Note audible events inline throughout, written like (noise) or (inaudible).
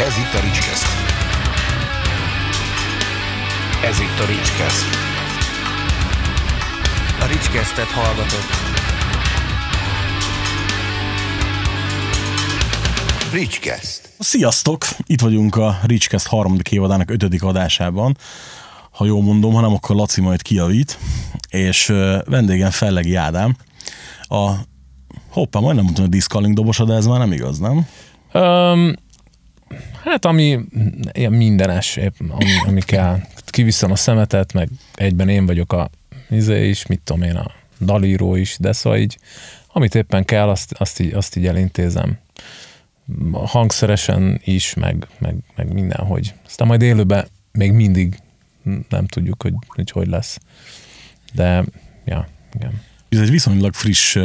Ez itt a Ricskeszt. Ez itt a Ricskeszt. A Ricskesztet hallgatott. Ricskeszt. Sziasztok! Itt vagyunk a Ricskeszt harmadik évadának ötödik adásában. Ha jól mondom, hanem akkor Laci majd kiavít. És ö, vendégem Fellegi Ádám. A hoppá, majdnem mondtam, hogy Discaling dobosa, de ez már nem igaz, nem? Um, hát ami ilyen mindenes, épp, ami, ami kell. Kiviszem a szemetet, meg egyben én vagyok a izé is, mit tudom én, a dalíró is, de szóval így, amit éppen kell, azt, azt, így, azt így elintézem. Hangszeresen is, meg, meg, meg mindenhogy. Aztán majd élőben még mindig nem tudjuk, hogy hogy, hogy lesz. De, ja, igen. Ez egy viszonylag friss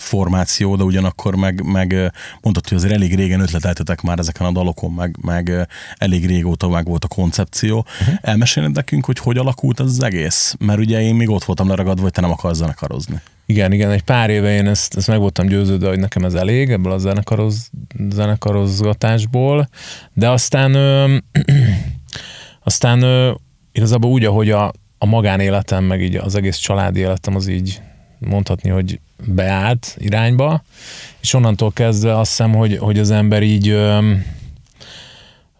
formáció, de ugyanakkor meg, meg mondtad, hogy azért elég régen ötleteltetek már ezeken a dalokon, meg, meg elég régóta meg volt a koncepció. Uh-huh. Elmeséled nekünk, hogy hogy alakult ez az egész? Mert ugye én még ott voltam leragadva, hogy te nem akarsz zenekarozni. Igen, igen, egy pár éve én ezt, ezt meg voltam győződve, hogy nekem ez elég ebből a zenekaroz, zenekarozgatásból, de aztán ö, (clears throat) aztán ö, igazából úgy, ahogy a, a magánéletem, meg így az egész családi életem az így mondhatni, hogy beállt irányba, és onnantól kezdve azt hiszem, hogy, hogy az ember így öm,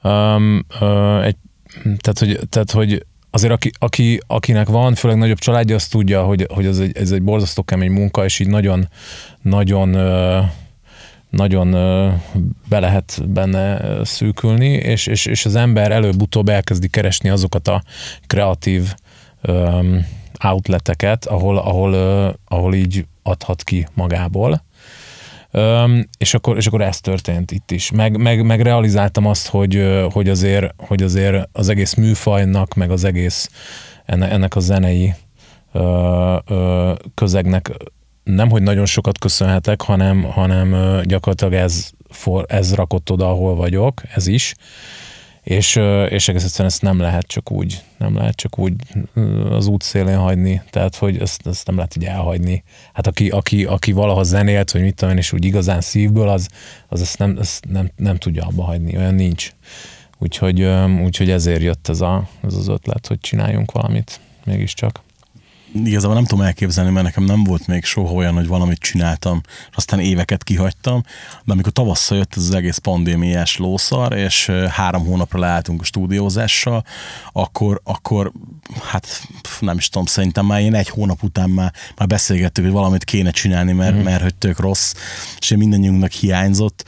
öm, ö, egy, tehát, hogy, tehát, hogy azért aki, aki, akinek van, főleg nagyobb családja, az tudja, hogy, hogy ez, egy, ez egy borzasztó kemény munka, és így nagyon, nagyon ö, nagyon be lehet benne szűkülni, és, és, és az ember előbb-utóbb elkezdi keresni azokat a kreatív outleteket, ahol, ahol, ahol így adhat ki magából. Öm, és, akkor, és akkor ez történt itt is. Meg, meg, meg realizáltam azt, hogy, hogy, azért, hogy azért az egész műfajnak, meg az egész enne, ennek a zenei ö, ö, közegnek nem, hogy nagyon sokat köszönhetek, hanem, hanem gyakorlatilag ez, for, ez rakott oda, ahol vagyok, ez is. És, és egész egyszerűen ezt nem lehet csak úgy, nem lehet csak úgy az út szélén hagyni, tehát hogy ezt, ezt nem lehet így elhagyni. Hát aki, aki, aki valaha zenélt, vagy mit tudom én, és úgy igazán szívből, az, az ezt, nem, ezt nem, nem tudja abba hagyni, olyan nincs. Úgyhogy, úgyhogy ezért jött ez, a, ez az ötlet, hogy csináljunk valamit mégiscsak. Igazából nem tudom elképzelni, mert nekem nem volt még soha olyan, hogy valamit csináltam, és aztán éveket kihagytam, de amikor tavasszal jött ez az egész pandémiás lószar, és három hónapra leálltunk a stúdiózással, akkor, akkor hát nem is tudom, szerintem már én egy hónap után már, már beszélgettük, hogy valamit kéne csinálni, mert, mm. mert hogy tök rossz, és mindannyiunknak hiányzott,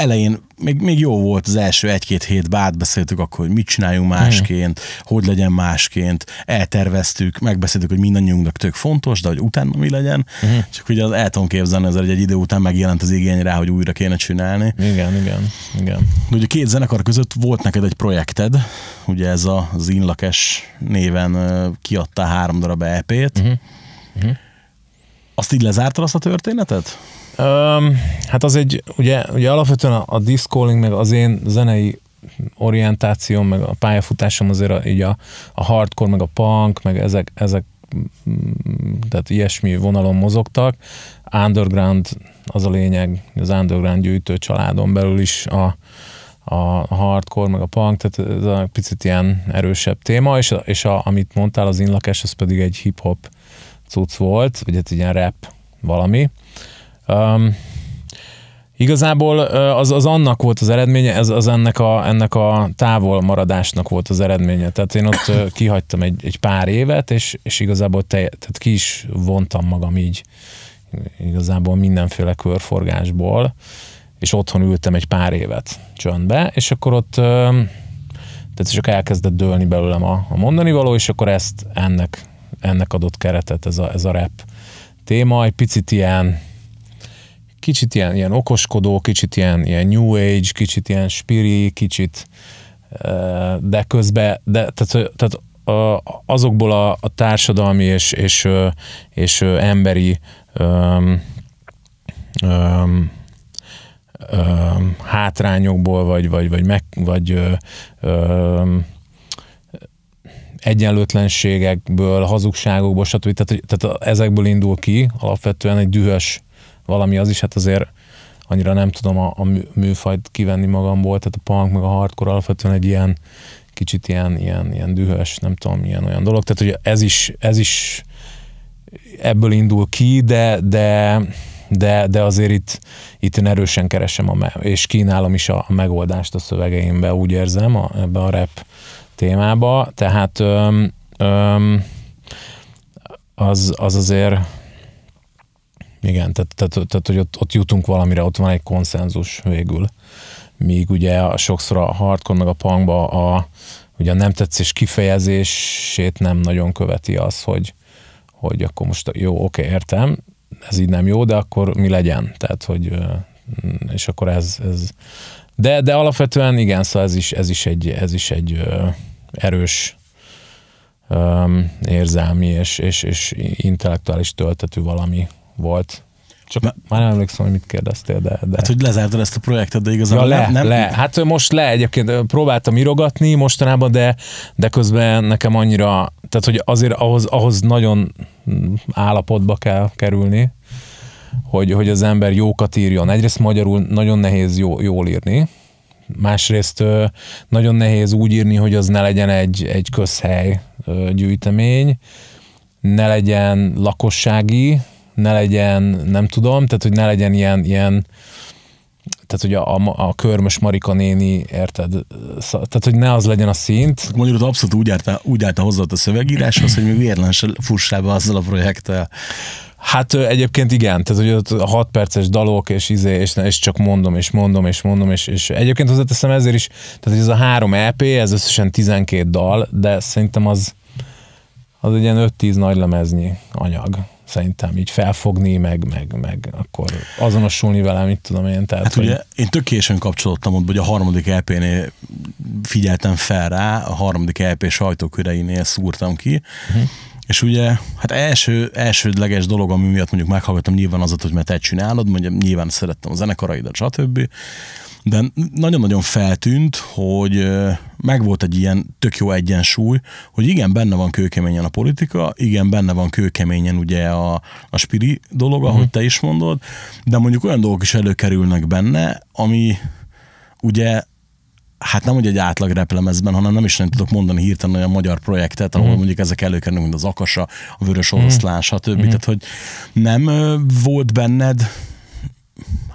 elején még, még jó volt az első egy-két hétben, átbeszéltük akkor, hogy mit csináljunk másként, hogy legyen másként, elterveztük, megbeszéltük, hogy mindannyiunknak tök fontos, de hogy utána mi legyen, csak ugye az el tudom képzelni, ezzel, hogy egy idő után megjelent az igény rá, hogy újra kéne csinálni. Igen, igen, igen. De ugye két zenekar között volt neked egy projekted, ugye ez a, az Inlakes néven kiadta három darab EP-t. Uh-huh. Azt így lezártad azt a történetet? Um, hát az egy, ugye, ugye alapvetően a, a discoling, meg az én zenei orientációm, meg a pályafutásom azért a, így a, a hardcore, meg a punk, meg ezek, ezek mm, tehát ilyesmi vonalon mozogtak. Underground az a lényeg, az underground gyűjtő családon belül is a, a hardcore, meg a punk, tehát ez a picit ilyen erősebb téma, és, és a, amit mondtál, az inlakes, az pedig egy hip-hop cucc volt, vagy egy ilyen rap valami. Um, igazából az, az annak volt az eredménye, ez az ennek a, ennek a távol maradásnak volt az eredménye. Tehát én ott kihagytam egy, egy pár évet, és, és igazából te, tehát ki is vontam magam így igazából mindenféle körforgásból, és otthon ültem egy pár évet csöndbe, és akkor ott tehát csak elkezdett dőlni belőlem a, a mondani való, és akkor ezt ennek, ennek adott keretet ez a, ez a rap téma, egy picit ilyen kicsit ilyen, ilyen okoskodó, kicsit ilyen, ilyen new age, kicsit ilyen spiri, kicsit de közben, de, tehát, tehát azokból a, a társadalmi és, és, és emberi um, um, um, hátrányokból, vagy, vagy, vagy, meg, vagy um, egyenlőtlenségekből, hazugságokból, stb. Tehát, tehát ezekből indul ki alapvetően egy dühös valami az is, hát azért annyira nem tudom a, a műfajt kivenni magamból, tehát a punk meg a hardcore alapvetően egy ilyen kicsit ilyen, ilyen, ilyen dühös, nem tudom, ilyen olyan dolog. Tehát, hogy ez is, ez is ebből indul ki, de, de, de, de azért itt, itt én erősen keresem, a, és kínálom is a, a megoldást a szövegeimbe, úgy érzem, a, ebbe a rap témába. Tehát öm, öm, az, az azért igen, tehát, tehát, tehát hogy ott, ott jutunk valamire, ott van egy konszenzus végül. Míg ugye a, sokszor a hardcore meg a punkba a, ugye a nem tetszés kifejezését nem nagyon követi az, hogy, hogy akkor most jó, oké, értem, ez így nem jó, de akkor mi legyen? Tehát, hogy és akkor ez, ez de, de alapvetően igen, szóval ez is, ez is egy, ez is egy erős érzelmi és, és, és intellektuális töltetű valami volt. Csak Na, már nem emlékszem, hogy mit kérdeztél, de... de... Hát, hogy lezártad ezt a projektet, de igazából ja, le, nem, nem... le. Hát most le, egyébként próbáltam irogatni mostanában, de, de közben nekem annyira, tehát hogy azért ahhoz, ahhoz nagyon állapotba kell kerülni, hogy, hogy az ember jókat írjon. Egyrészt magyarul nagyon nehéz jó, jól írni, másrészt nagyon nehéz úgy írni, hogy az ne legyen egy, egy közhely gyűjtemény, ne legyen lakossági, ne legyen, nem tudom, tehát hogy ne legyen ilyen, ilyen tehát hogy a, a, a körmös Marika néni, érted? Tehát, hogy ne az legyen a szint. Mondjuk abszolút úgy állta, úgy állta hozzá a szövegíráshoz, hogy még véletlen se fussál be azzal a projekttel. Hát egyébként igen, tehát hogy ott a 6 perces dalok, és, izé, és, és csak mondom, és mondom, és mondom, és, és egyébként hozzáteszem ezért is, tehát hogy ez a három EP, ez összesen 12 dal, de szerintem az, az egy ilyen 5-10 nagy lemeznyi anyag szerintem így felfogni, meg, meg, meg akkor azonosulni vele, mit tudom én. Tehát, hát hogy... ugye én tökéletesen kapcsolódtam ott, hogy a harmadik EP-nél figyeltem fel rá, a harmadik EP sajtóköreinél szúrtam ki, uh-huh. És ugye, hát első, elsődleges dolog, ami miatt mondjuk meghallgattam, nyilván az, hogy mert te csinálod, mondjuk nyilván szerettem a zenekaraidat, stb de nagyon-nagyon feltűnt, hogy megvolt egy ilyen tök jó egyensúly, hogy igen, benne van kőkeményen a politika, igen, benne van kőkeményen ugye a, a spiri dolog, ahogy uh-huh. te is mondod, de mondjuk olyan dolgok is előkerülnek benne, ami ugye hát nem hogy egy átlag replemezben, hanem nem is nem tudok mondani hirtelen olyan magyar projektet, ahol mm. mondjuk ezek előkerülnek, mint az Akasa, a Vörös Oroszlán, mm. stb. Mm. Tehát, hogy nem volt benned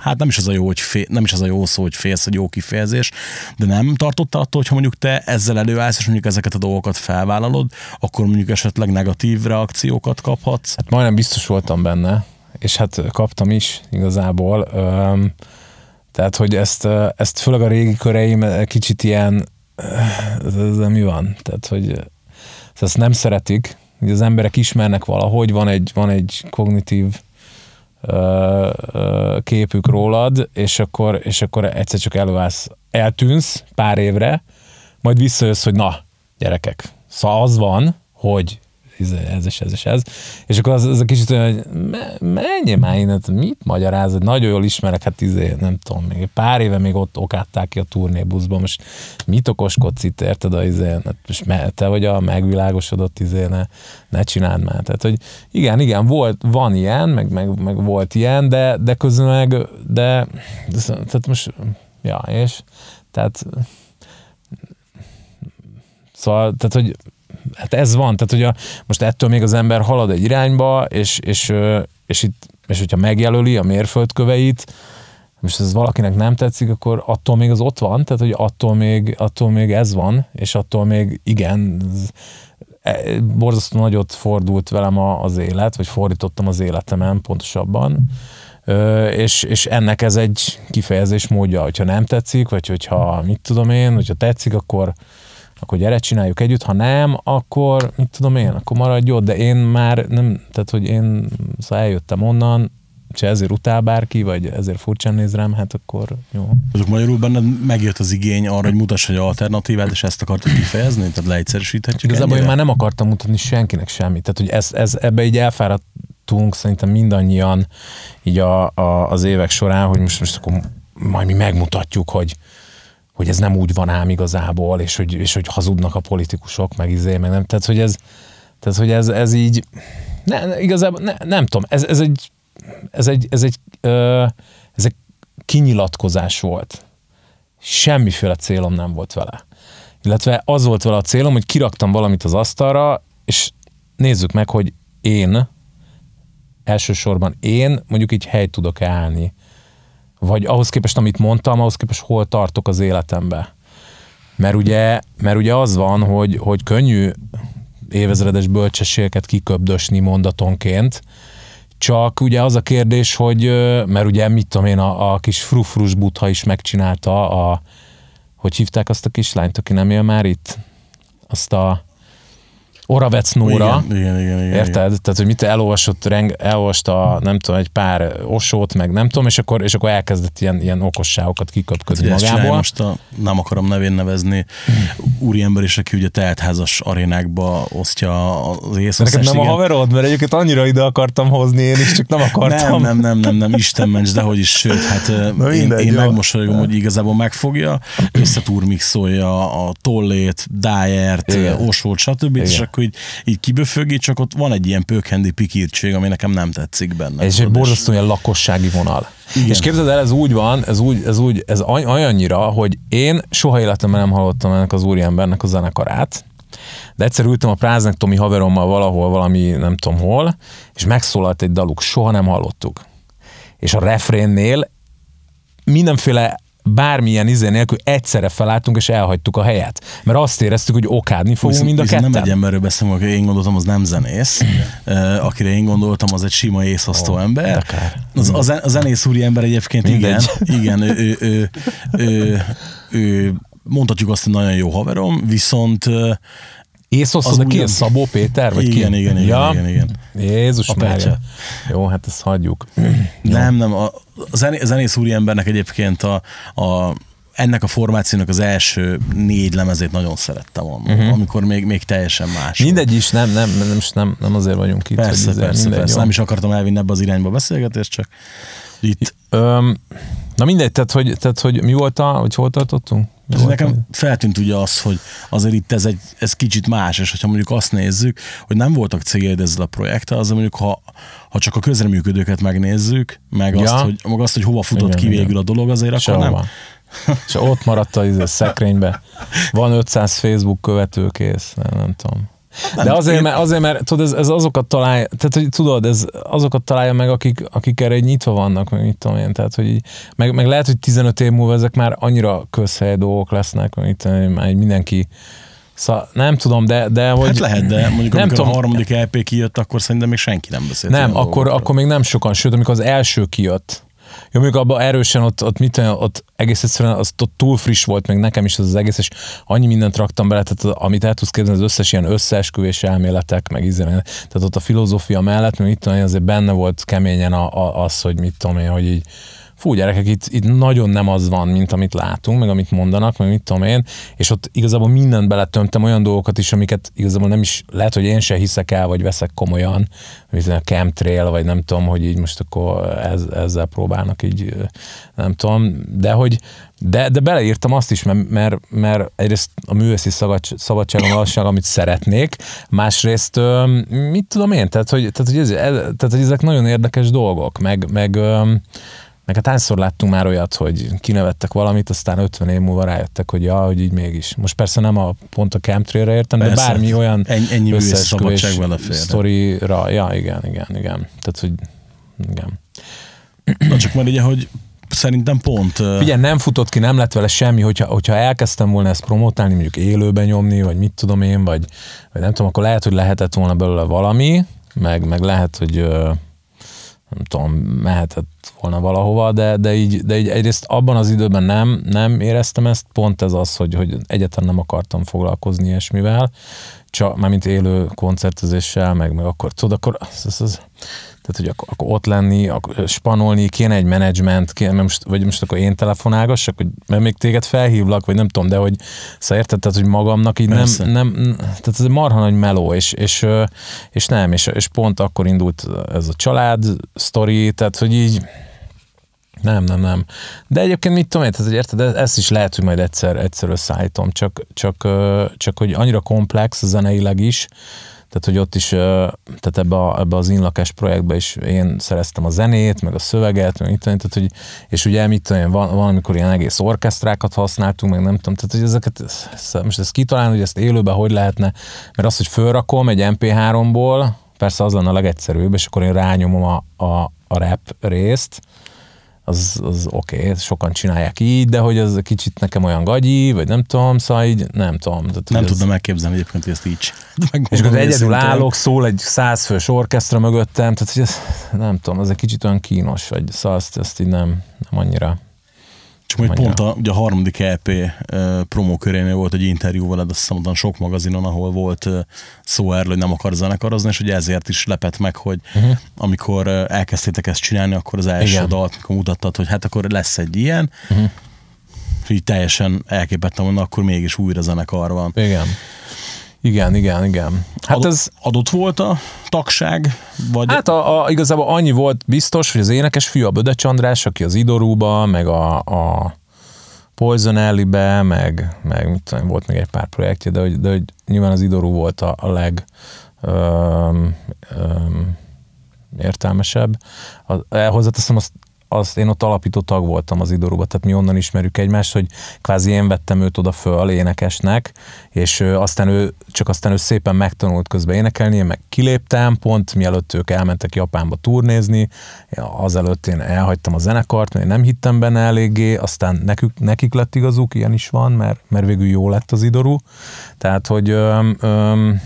hát nem is az a jó, hogy fél, nem is az a jó szó, hogy félsz, hogy jó kifejezés, de nem tartotta attól, hogyha mondjuk te ezzel előállsz, és mondjuk ezeket a dolgokat felvállalod, akkor mondjuk esetleg negatív reakciókat kaphatsz? Hát majdnem biztos voltam benne, és hát kaptam is igazából. Tehát, hogy ezt, ezt főleg a régi köreim kicsit ilyen, ez, mi van? Tehát, hogy ezt nem szeretik, hogy az emberek ismernek valahogy, van egy, van egy kognitív képük rólad, és akkor, és akkor egyszer csak előállsz, eltűnsz pár évre, majd visszajössz, hogy na, gyerekek, szóval az van, hogy ez és ez és ez. És akkor az, az a kicsit olyan, hogy menj már innen, mit magyarázod? Nagyon jól ismerek, hát izé, nem tudom, még pár éve még ott okátták ki a turnébuszban, most mit okoskodsz itt, érted a izé, hát most te vagy a megvilágosodott izé, ne, ne csináld már. Tehát, hogy igen, igen, volt, van ilyen, meg, meg, meg volt ilyen, de, de közben meg, de, de tehát most, ja, és tehát Szóval, tehát, hogy hát ez van, tehát a, most ettől még az ember halad egy irányba, és, és, és, itt, és hogyha megjelöli a mérföldköveit, most ez valakinek nem tetszik, akkor attól még az ott van, tehát hogy attól még, attól még ez van, és attól még igen, e, borzasztó nagyot fordult velem az élet, vagy fordítottam az életemen pontosabban, és, és ennek ez egy kifejezés módja, hogyha nem tetszik, vagy hogyha mit tudom én, hogyha tetszik, akkor, akkor gyere, csináljuk együtt, ha nem, akkor mit tudom én, akkor maradj ott, de én már nem, tehát hogy én szóval eljöttem onnan, és ezért utál bárki, vagy ezért furcsán néz rám, hát akkor jó. Azok magyarul benned megjött az igény arra, hogy mutass egy alternatívát, és ezt akartad kifejezni? Tehát leegyszerűsíthetjük Igazából én már nem akartam mutatni senkinek semmit. Tehát, hogy ez, ez, ebbe így elfáradtunk szerintem mindannyian így a, a, az évek során, hogy most, most akkor majd mi megmutatjuk, hogy, hogy ez nem úgy van ám igazából, és hogy, és hogy hazudnak a politikusok, meg izé, meg nem. Tehát, hogy ez, tehát, hogy ez, ez így, ne, igazából ne, nem tudom, ez, ez egy, ez egy, ez egy, ö, ez egy kinyilatkozás volt. Semmiféle célom nem volt vele. Illetve az volt vele a célom, hogy kiraktam valamit az asztalra, és nézzük meg, hogy én, elsősorban én mondjuk így helyt tudok állni. Vagy ahhoz képest, amit mondtam, ahhoz képest hol tartok az életembe. Mert ugye, mert ugye az van, hogy, hogy könnyű évezredes bölcsességeket kiköbdösni mondatonként, csak ugye az a kérdés, hogy, mert ugye mit tudom én, a, a kis frufrus butha is megcsinálta a, hogy hívták azt a kislányt, aki nem él már itt? Azt a Oravec Nóra. Igen, igen, igen, igen, Érted? igen. Tehát, hogy mit elolvasott, reng, elolvasta, nem tudom, egy pár osót, meg nem tudom, és akkor, és akkor elkezdett ilyen, ilyen okosságokat kiköpködni magából. most a, nem akarom nevén nevezni, úriember is, aki ugye teltházas arénákba osztja az De neked észoszást. nem a haverod, mert egyébként annyira ide akartam hozni én is, csak nem akartam. Nem, nem, nem, nem, nem, Isten ments, dehogy is, sőt, hát Na én, mindegy, én megmosolyogom, hogy igazából megfogja, összetúrmixolja a tollét, dájert, osót, stb. És Igen. Akkor így, így kiböfögi, csak ott van egy ilyen pökhendi pikírtség, ami nekem nem tetszik benne. Ez egy borzasztó ilyen lakossági vonal. Igen. És képzeld el, ez úgy van, ez úgy, ez úgy, ez oly- olyannyira, hogy én soha életemben nem hallottam ennek az úriembernek a zenekarát, de egyszer ültem a Práznek Tomi haverommal valahol, valami nem tudom hol, és megszólalt egy daluk, soha nem hallottuk. És a refrénnél mindenféle bármilyen izé nélkül egyszerre felálltunk és elhagytuk a helyet. Mert azt éreztük, hogy okádni fogunk mind a ketten. nem egy emberről beszélünk, akire én gondoltam, az nem zenész. Uh, akire én gondoltam, az egy sima észhasztó Ó, ember. kár. Az, a, zen, a zenész úri ember egyébként Mindegy. igen. Igen, ő, ő, ő, ő, ő, mondhatjuk azt, hogy nagyon jó haverom, viszont Észhosszod, Az de ki ez? Szabó Péter? Vagy igen, ki? igen, igen, ja? igen, igen. Jézus A. Jó, hát ezt hagyjuk. (clears throat) Nem, nem. A, a zené, a zenész úri embernek egyébként a, a ennek a formációnak az első négy lemezét nagyon szerettem annól, uh-huh. amikor még, még teljesen más. Mindegy is, nem, nem, nem, nem, nem azért vagyunk itt. Persze, persze, persze. jó. Nem is akartam elvinni ebbe az irányba a beszélgetést, csak itt Öm, na mindegy, tehát hogy, tehát hogy mi volt a, hogy hol tartottunk? Mi Azért volt nekem a- feltűnt ugye az, hogy azért itt ez, egy, ez kicsit más, és hogyha mondjuk azt nézzük, hogy nem voltak céljaid ezzel a projekttel, az mondjuk ha, ha csak a közreműködőket megnézzük, meg, Ja. azt, hogy, meg azt, hogy hova futott Igen, ki igen. végül a dolog, azért akkor nem. Sehova. És ott maradt a izé, (laughs) szekrénybe. Van 500 Facebook követőkész, nem, nem tudom. De azért, mert, azért, mert tudod, ez, ez azokat találja, tehát hogy tudod, ez azokat találja meg, akik, akik erre így nyitva vannak, meg mit tudom én, tehát hogy így, meg, meg lehet, hogy 15 év múlva ezek már annyira közhely dolgok lesznek, meg én, már mindenki Szóval nem tudom, de, de hogy... Hát lehet, de mondjuk Nem amikor tudom. a harmadik LP kijött, akkor szerintem még senki nem beszélt. Nem, akkor, dolgokról. akkor még nem sokan, sőt, amikor az első kijött, jó, mondjuk abban erősen ott, ott, mit, ott egész egyszerűen az ott túl friss volt, meg nekem is az, az egész, és annyi mindent raktam bele, tehát amit el tudsz képzelni, az összes ilyen összeesküvés elméletek, meg izé, tehát ott a filozófia mellett, tudom én, azért benne volt keményen a, a, az, hogy mit tudom én, hogy így fú, gyerekek, itt, itt nagyon nem az van, mint amit látunk, meg amit mondanak, meg mit tudom én, és ott igazából mindent beletömtem, olyan dolgokat is, amiket igazából nem is, lehet, hogy én se hiszek el, vagy veszek komolyan, mint a chemtrail, vagy nem tudom, hogy így most akkor ez, ezzel próbálnak így, nem tudom, de hogy, de, de beleírtam azt is, mert, mert, mert egyrészt a művészi szabadság, valóság, amit szeretnék, másrészt mit tudom én, tehát hogy, tehát, hogy, ez, tehát, hogy ezek nagyon érdekes dolgok, meg, meg meg hát hányszor láttunk már olyat, hogy kinevettek valamit, aztán 50 év múlva rájöttek, hogy ja, hogy így mégis. Most persze nem a pont a chemtrailre értem, de Persze. bármi olyan Ennyi- ennyi összeesküvés sztorira. Ja, igen, igen, igen. Tehát, hogy igen. Na csak már ugye, hogy szerintem pont... Figyelj, nem futott ki, nem lett vele semmi, hogyha, hogyha elkezdtem volna ezt promotálni, mondjuk élőben nyomni, vagy mit tudom én, vagy, vagy nem tudom, akkor lehet, hogy lehetett volna belőle valami, meg, meg lehet, hogy nem tudom, mehetett volna valahova, de, de, így, de így egyrészt abban az időben nem, nem éreztem ezt, pont ez az, hogy, hogy egyáltalán nem akartam foglalkozni ilyesmivel, csak mármint élő koncertezéssel, meg, meg akkor, tudod, akkor az, az, az, tehát, hogy akkor, akkor ott lenni, akkor spanolni, kéne egy menedzsment, kéne, most, vagy most akkor én telefonálgassak, hogy, mert még téged felhívlak, vagy nem tudom, de hogy szóval érted, tehát, hogy magamnak így nem, nem, tehát ez egy marha nagy meló, és, és, és nem, és, és pont akkor indult ez a család sztori, tehát, hogy így nem, nem, nem. De egyébként mit tudom én, tehát, hogy érted, e- ezt is lehet, hogy majd egyszer, egyszer összeállítom, csak, csak, csak hogy annyira komplex zeneileg is, Tehát, hogy ott is, tehát ebbe, a, ebbe az inlakás projektbe is én szereztem a zenét, meg a szöveget, meg én, tehát, hogy, és ugye mit tudom, van, van, amikor ilyen egész orkesztrákat használtunk, meg nem tudom, tehát hogy ezeket, most ezt kitalálni, hogy ezt élőben hogy lehetne, mert az, hogy fölrakom egy MP3-ból, persze az lenne a legegyszerűbb, és akkor én rányomom a, a, a rap részt, az, az oké, okay, sokan csinálják így, de hogy az kicsit nekem olyan gagyi, vagy nem tudom, szóval így nem tudom. Tehát, Nem ez, tudnam elképzelni egyébként, hogy ezt így (laughs) És akkor egyedül őszintén. állok, szól egy százfős orkesztra mögöttem, tehát hogy ez, nem tudom, ez egy kicsit olyan kínos, vagy szóval ezt, ezt így nem, nem annyira. Csak majd Annyira. pont a, ugye a harmadik EP uh, promó körénél volt egy interjú veled, azt hiszem sok magazinon, ahol volt uh, szó erről, hogy nem akar zenekarozni, és ugye ezért is lepett meg, hogy uh-huh. amikor elkezdtétek ezt csinálni, akkor az első Igen. dalt, amikor mutattad, hogy hát akkor lesz egy ilyen, uh-huh. így teljesen elképettem, hogy na, akkor mégis újra zenekar van. Igen. Igen, igen, igen. Hát Adott- ez, Adott volt a tagság? Vagy Hát a, a, igazából annyi volt biztos, hogy az énekes fiú a Böde Csandrás, aki az Idorúba, meg a, a Poison Alley-be, meg, meg mit tudom, volt még egy pár projektje, de hogy, de hogy nyilván az Idorú volt a, a leg öm, öm, értelmesebb. A- Hozzáteszem, azt, azt én ott alapító tag voltam az Idorúba, tehát mi onnan ismerjük egymást, hogy kvázi én vettem őt oda föl énekesnek, és aztán ő, csak aztán ő szépen megtanult közben énekelni, én meg kiléptem, pont mielőtt ők elmentek Japánba turnézni, azelőtt én elhagytam a zenekart, mert én nem hittem benne eléggé, aztán nekük, nekik lett igazuk, ilyen is van, mert, mert végül jó lett az Idorú. Tehát, hogy öm, öm,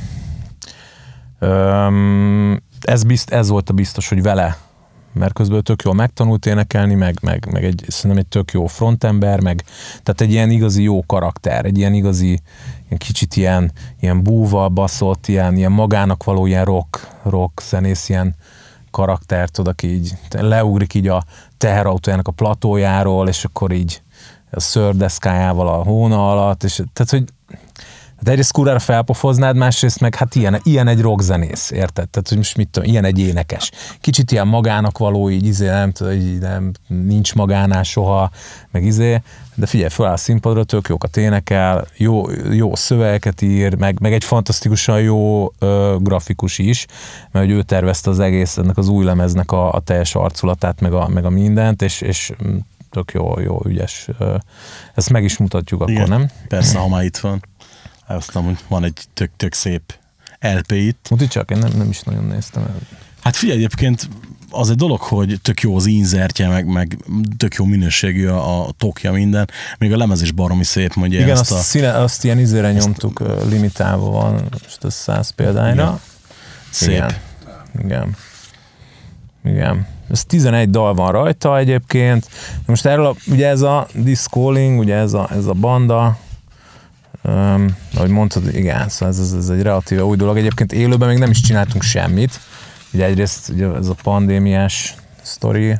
öm, ez, bizt, ez volt a biztos, hogy vele mert közben tök jól megtanult énekelni, meg, meg, meg egy, szerintem egy tök jó frontember, meg tehát egy ilyen igazi jó karakter, egy ilyen igazi, ilyen kicsit ilyen, ilyen búva baszott, ilyen, ilyen magának való ilyen rock, rock zenész, ilyen karaktert, tudod, aki így leugrik így a teherautójának a platójáról, és akkor így a szördeszkájával a hóna alatt, és tehát, hogy Hát egyrészt kurvára felpofoznád, másrészt meg hát ilyen, ilyen egy rockzenész, érted? Tehát, hogy most mit tudom, ilyen egy énekes. Kicsit ilyen magának való, így izé, nem így nem, nincs magánál soha, meg izé, de figyelj, föláll a színpadra, tök jókat énekel, jó, jó szövegeket ír, meg, meg egy fantasztikusan jó ö, grafikus is, mert hogy ő tervezte az egész, ennek az új lemeznek a, a teljes arculatát, meg a, meg a mindent, és, és tök jó, jó, ügyes. Ezt meg is mutatjuk akkor, Igen. nem? Persze, ha már itt van. Aztán, hogy van egy tök, tök szép LP itt. Mutatj csak, én nem, nem is nagyon néztem el. Hát figyelj, egyébként az egy dolog, hogy tök jó az inzertje, meg, meg tök jó minőségű a, a tokja minden, még a lemez is baromi szép, mondja Igen, ezt azt, a... színe, azt ilyen izére nyomtuk, ö, limitálva van, most ez 100 példányra. Szép. Igen. Igen. Igen. Ez 11 dal van rajta egyébként. Most erről, a, ugye ez a Discalling, ugye ez a, ez a banda, Um, ahogy mondtad, igen, szóval ez, ez, ez egy relatíve új dolog. Egyébként élőben még nem is csináltunk semmit. Ugye egyrészt ugye ez a pandémiás sztori,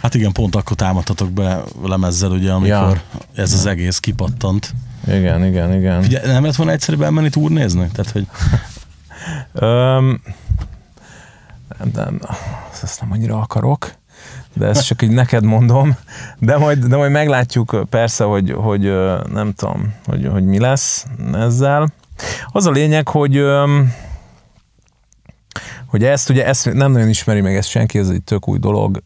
Hát igen, pont akkor támadtatok be lemezzel, ugye, amikor ja. ez az egész kipattant. igen, igen, igen. Ugye, nem lett volna egyszerűbb elmenni turnézni? Tehát, hogy Öm, nem, nem, ezt nem annyira akarok, de ezt csak így neked mondom, de majd, de majd meglátjuk persze, hogy, hogy nem tudom, hogy, hogy mi lesz ezzel. Az a lényeg, hogy hogy ezt ugye ezt nem nagyon ismeri meg ezt senki, ez egy tök új dolog,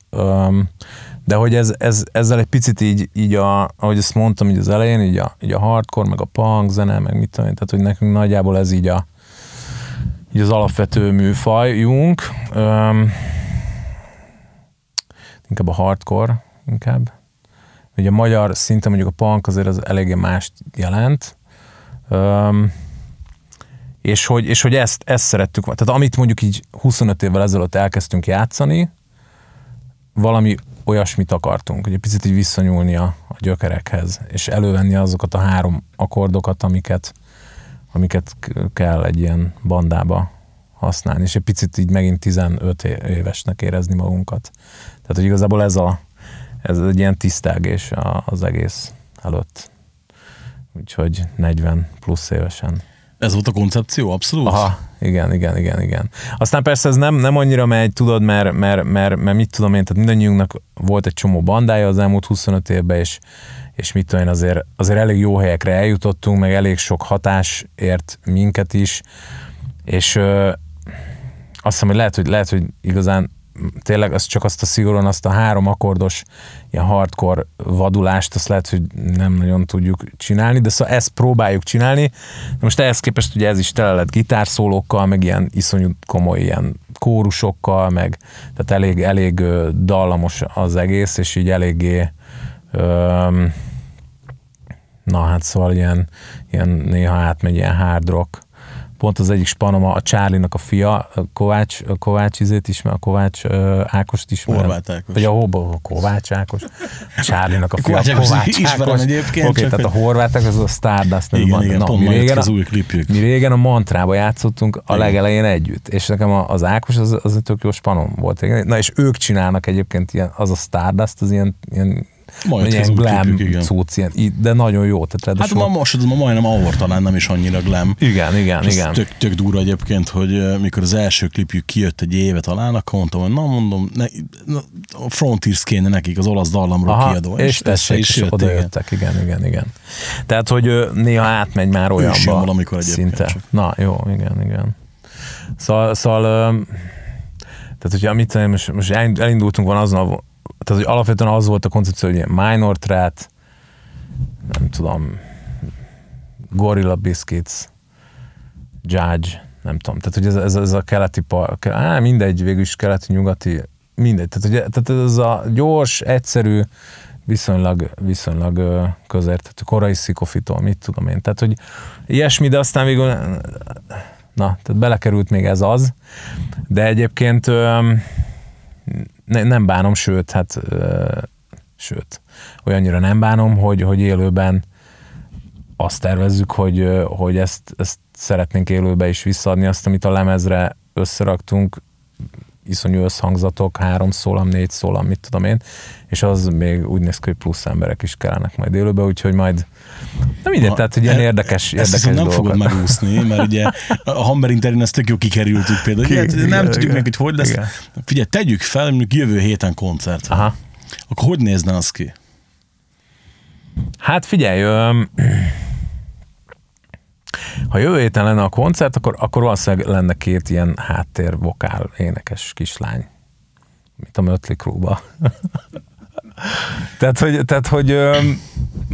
de hogy ez, ez, ezzel egy picit így, így a, ahogy ezt mondtam így az elején, így a, így a hardcore, meg a punk zene, meg mit tudom tehát hogy nekünk nagyjából ez így a, így az alapvető műfajunk. Inkább a hardcore, inkább. Ugye a magyar szinten mondjuk a punk azért az eléggé mást jelent. Öm, és hogy, és hogy ezt, ezt szerettük. Tehát amit mondjuk így 25 évvel ezelőtt elkezdtünk játszani, valami olyasmit akartunk, hogy egy picit így visszanyúlni a, a gyökerekhez, és elővenni azokat a három akkordokat, amiket, amiket kell egy ilyen bandába használni, és egy picit így megint 15 é- évesnek érezni magunkat. Tehát, hogy igazából ez, a, ez egy ilyen tisztelgés az egész előtt. Úgyhogy 40 plusz évesen. ez volt a koncepció, abszolút? Aha, igen, igen, igen, igen. Aztán persze ez nem, nem annyira megy, tudod, mert, mert, mert, mert mit tudom én, tehát mindannyiunknak volt egy csomó bandája az elmúlt 25 évben, és, és mit tudom én, azért, azért elég jó helyekre eljutottunk, meg elég sok hatás ért minket is, és azt hiszem, hogy lehet, hogy, lehet, hogy igazán tényleg az csak azt a szigorúan azt a három akkordos ilyen hardcore vadulást, azt lehet, hogy nem nagyon tudjuk csinálni, de szóval ezt próbáljuk csinálni. De most ehhez képest ugye ez is tele lett gitárszólókkal, meg ilyen iszonyú komoly ilyen kórusokkal, meg tehát elég, elég dallamos az egész, és így eléggé öm, na hát szóval ilyen, ilyen néha átmegy ilyen hard rock pont az egyik spanom a Csárlinak a fia, a Kovács, a Kovács izét ismer, a Kovács uh, Ákost ismer. Horváth Ákos. Vagy a Hobo, a Kovács Ákos. A Csárlinak a fia, Kovács a Ákos Kovács ismerem Ákos. egyébként, Oké, csak tehát a hogy- horvátek, az a Stardust nevű Igen, igen, Na, pont mi régen, az a, új klipjük. mi régen a Mantrába játszottunk a Igen. legelején együtt, és nekem az Ákos az, az egy tök jó spanom volt. Na és ők csinálnak egyébként ilyen, az a Stardust, az ilyen, ilyen Ma jött ilyen klipjük, igen. cucc, ilyen, de nagyon jó. Tehát Hát ma most ma majdnem ahol talán nem is annyira glam. igen, igen, És igen. Tök, tök durva egyébként, hogy mikor az első klipjük kijött egy éve talán, akkor mondtam, hogy na mondom, ne, na, a Frontiers kéne nekik az olasz dallamról Aha, kiadó. és tessék, és jött, oda igen. jöttek, igen, igen, igen. Tehát, hogy néha átmegy már is jön olyanba valamikor egyébként szinte. csak. Na, jó, igen, igen. Szóval, szóval tehát, hogyha mit tudom, most, most elind- elindultunk van azon, a- tehát, hogy alapvetően az volt a koncepció, hogy minor threat, nem tudom, Gorilla Biscuits, Judge, nem tudom, tehát hogy ez, ez, ez a keleti, á, mindegy, végül is keleti-nyugati, mindegy, tehát, ugye, tehát ez a gyors, egyszerű, viszonylag, viszonylag ö, közérthető, korai szikofitól, mit tudom én, tehát hogy ilyesmi, de aztán végül na, tehát belekerült még ez az, de egyébként ne, nem bánom, sőt, hát ö, sőt, olyannyira nem bánom, hogy, hogy élőben azt tervezzük, hogy, hogy ezt, ezt szeretnénk élőbe is visszaadni, azt, amit a lemezre összeraktunk, iszonyú összhangzatok, három szólam, négy szólam, mit tudom én, és az még úgy néz ki, hogy plusz emberek is kellenek majd élőbe, úgyhogy majd, nem mindegy, Na, tehát, hogy ilyen érdekes, Ezt érdekes viszont nem fogod megúszni, mert ugye a Hamber Interin ezt tök jó kikerültük például. Ki- Ki, nem igen, tudjuk még, hogy hogy lesz. Igen. Figyelj, tegyük fel, mondjuk jövő héten koncert. Aha. Akkor hogy nézne az ki? Hát figyelj, öm, ha jövő héten lenne a koncert, akkor, akkor valószínűleg lenne két ilyen háttér vokál énekes kislány, mint a Mötley Crue-ba. Tehát, hogy, tehát, hogy öm,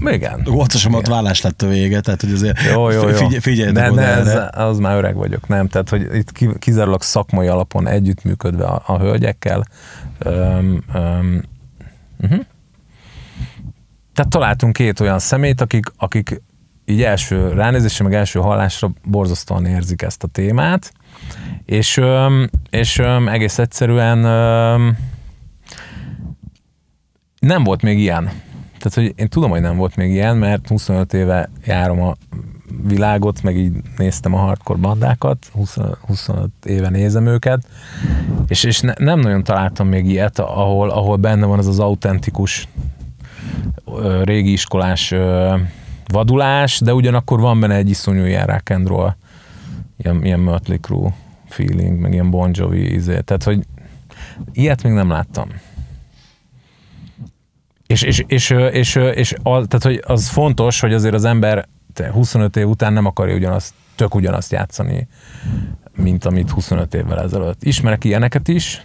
igen. Gocsasomat vállás lett a vége, tehát hogy azért Jó, jó, jó. figyelj, figyelj de, oda de ez, az már öreg vagyok, nem? Tehát, hogy itt ki- kizárólag szakmai alapon együttműködve a, a hölgyekkel. Öm, öm, uh-huh. Tehát találtunk két olyan szemét, akik, akik így első ránézésre, meg első hallásra borzasztóan érzik ezt a témát, és, és egész egyszerűen nem volt még ilyen. Tehát, hogy én tudom, hogy nem volt még ilyen, mert 25 éve járom a világot, meg így néztem a hardcore bandákat, 20, 25 éve nézem őket, és, és ne, nem nagyon találtam még ilyet, ahol, ahol benne van az az autentikus régi iskolás ö, vadulás, de ugyanakkor van benne egy iszonyú ilyen rock and roll, ilyen, ilyen Mötley Crue feeling, meg ilyen Bon Jovi izé. Tehát, hogy ilyet még nem láttam. És, és, és, és, és, az, tehát, hogy az fontos, hogy azért az ember te 25 év után nem akarja ugyanazt, tök ugyanazt játszani, mint amit 25 évvel ezelőtt. Ismerek ilyeneket is,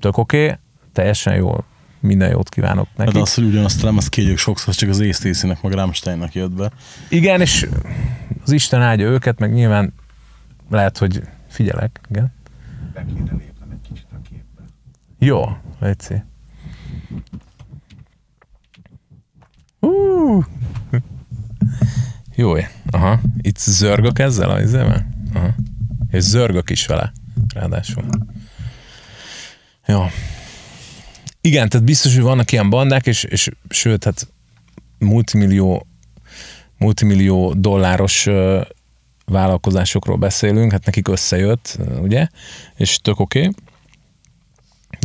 tök oké, okay, teljesen jó, minden jót kívánok nekik. Hát az, hogy ugyanazt a lemez kiadjuk sokszor, csak az Észtészinek, meg Rammsteinnak jött be. Igen, és az Isten áldja őket, meg nyilván lehet, hogy figyelek, igen. Be kéne lépnem egy kicsit a képbe. Jó, Léci. Uh. Jó, aha. Itt zörgök ezzel a izével? Aha. És zörgök is vele, ráadásul. Jó. Igen, tehát biztos, hogy vannak ilyen bandák, és, és sőt, hát multimillió, multimillió dolláros vállalkozásokról beszélünk, hát nekik összejött, ugye, és tök oké. Okay.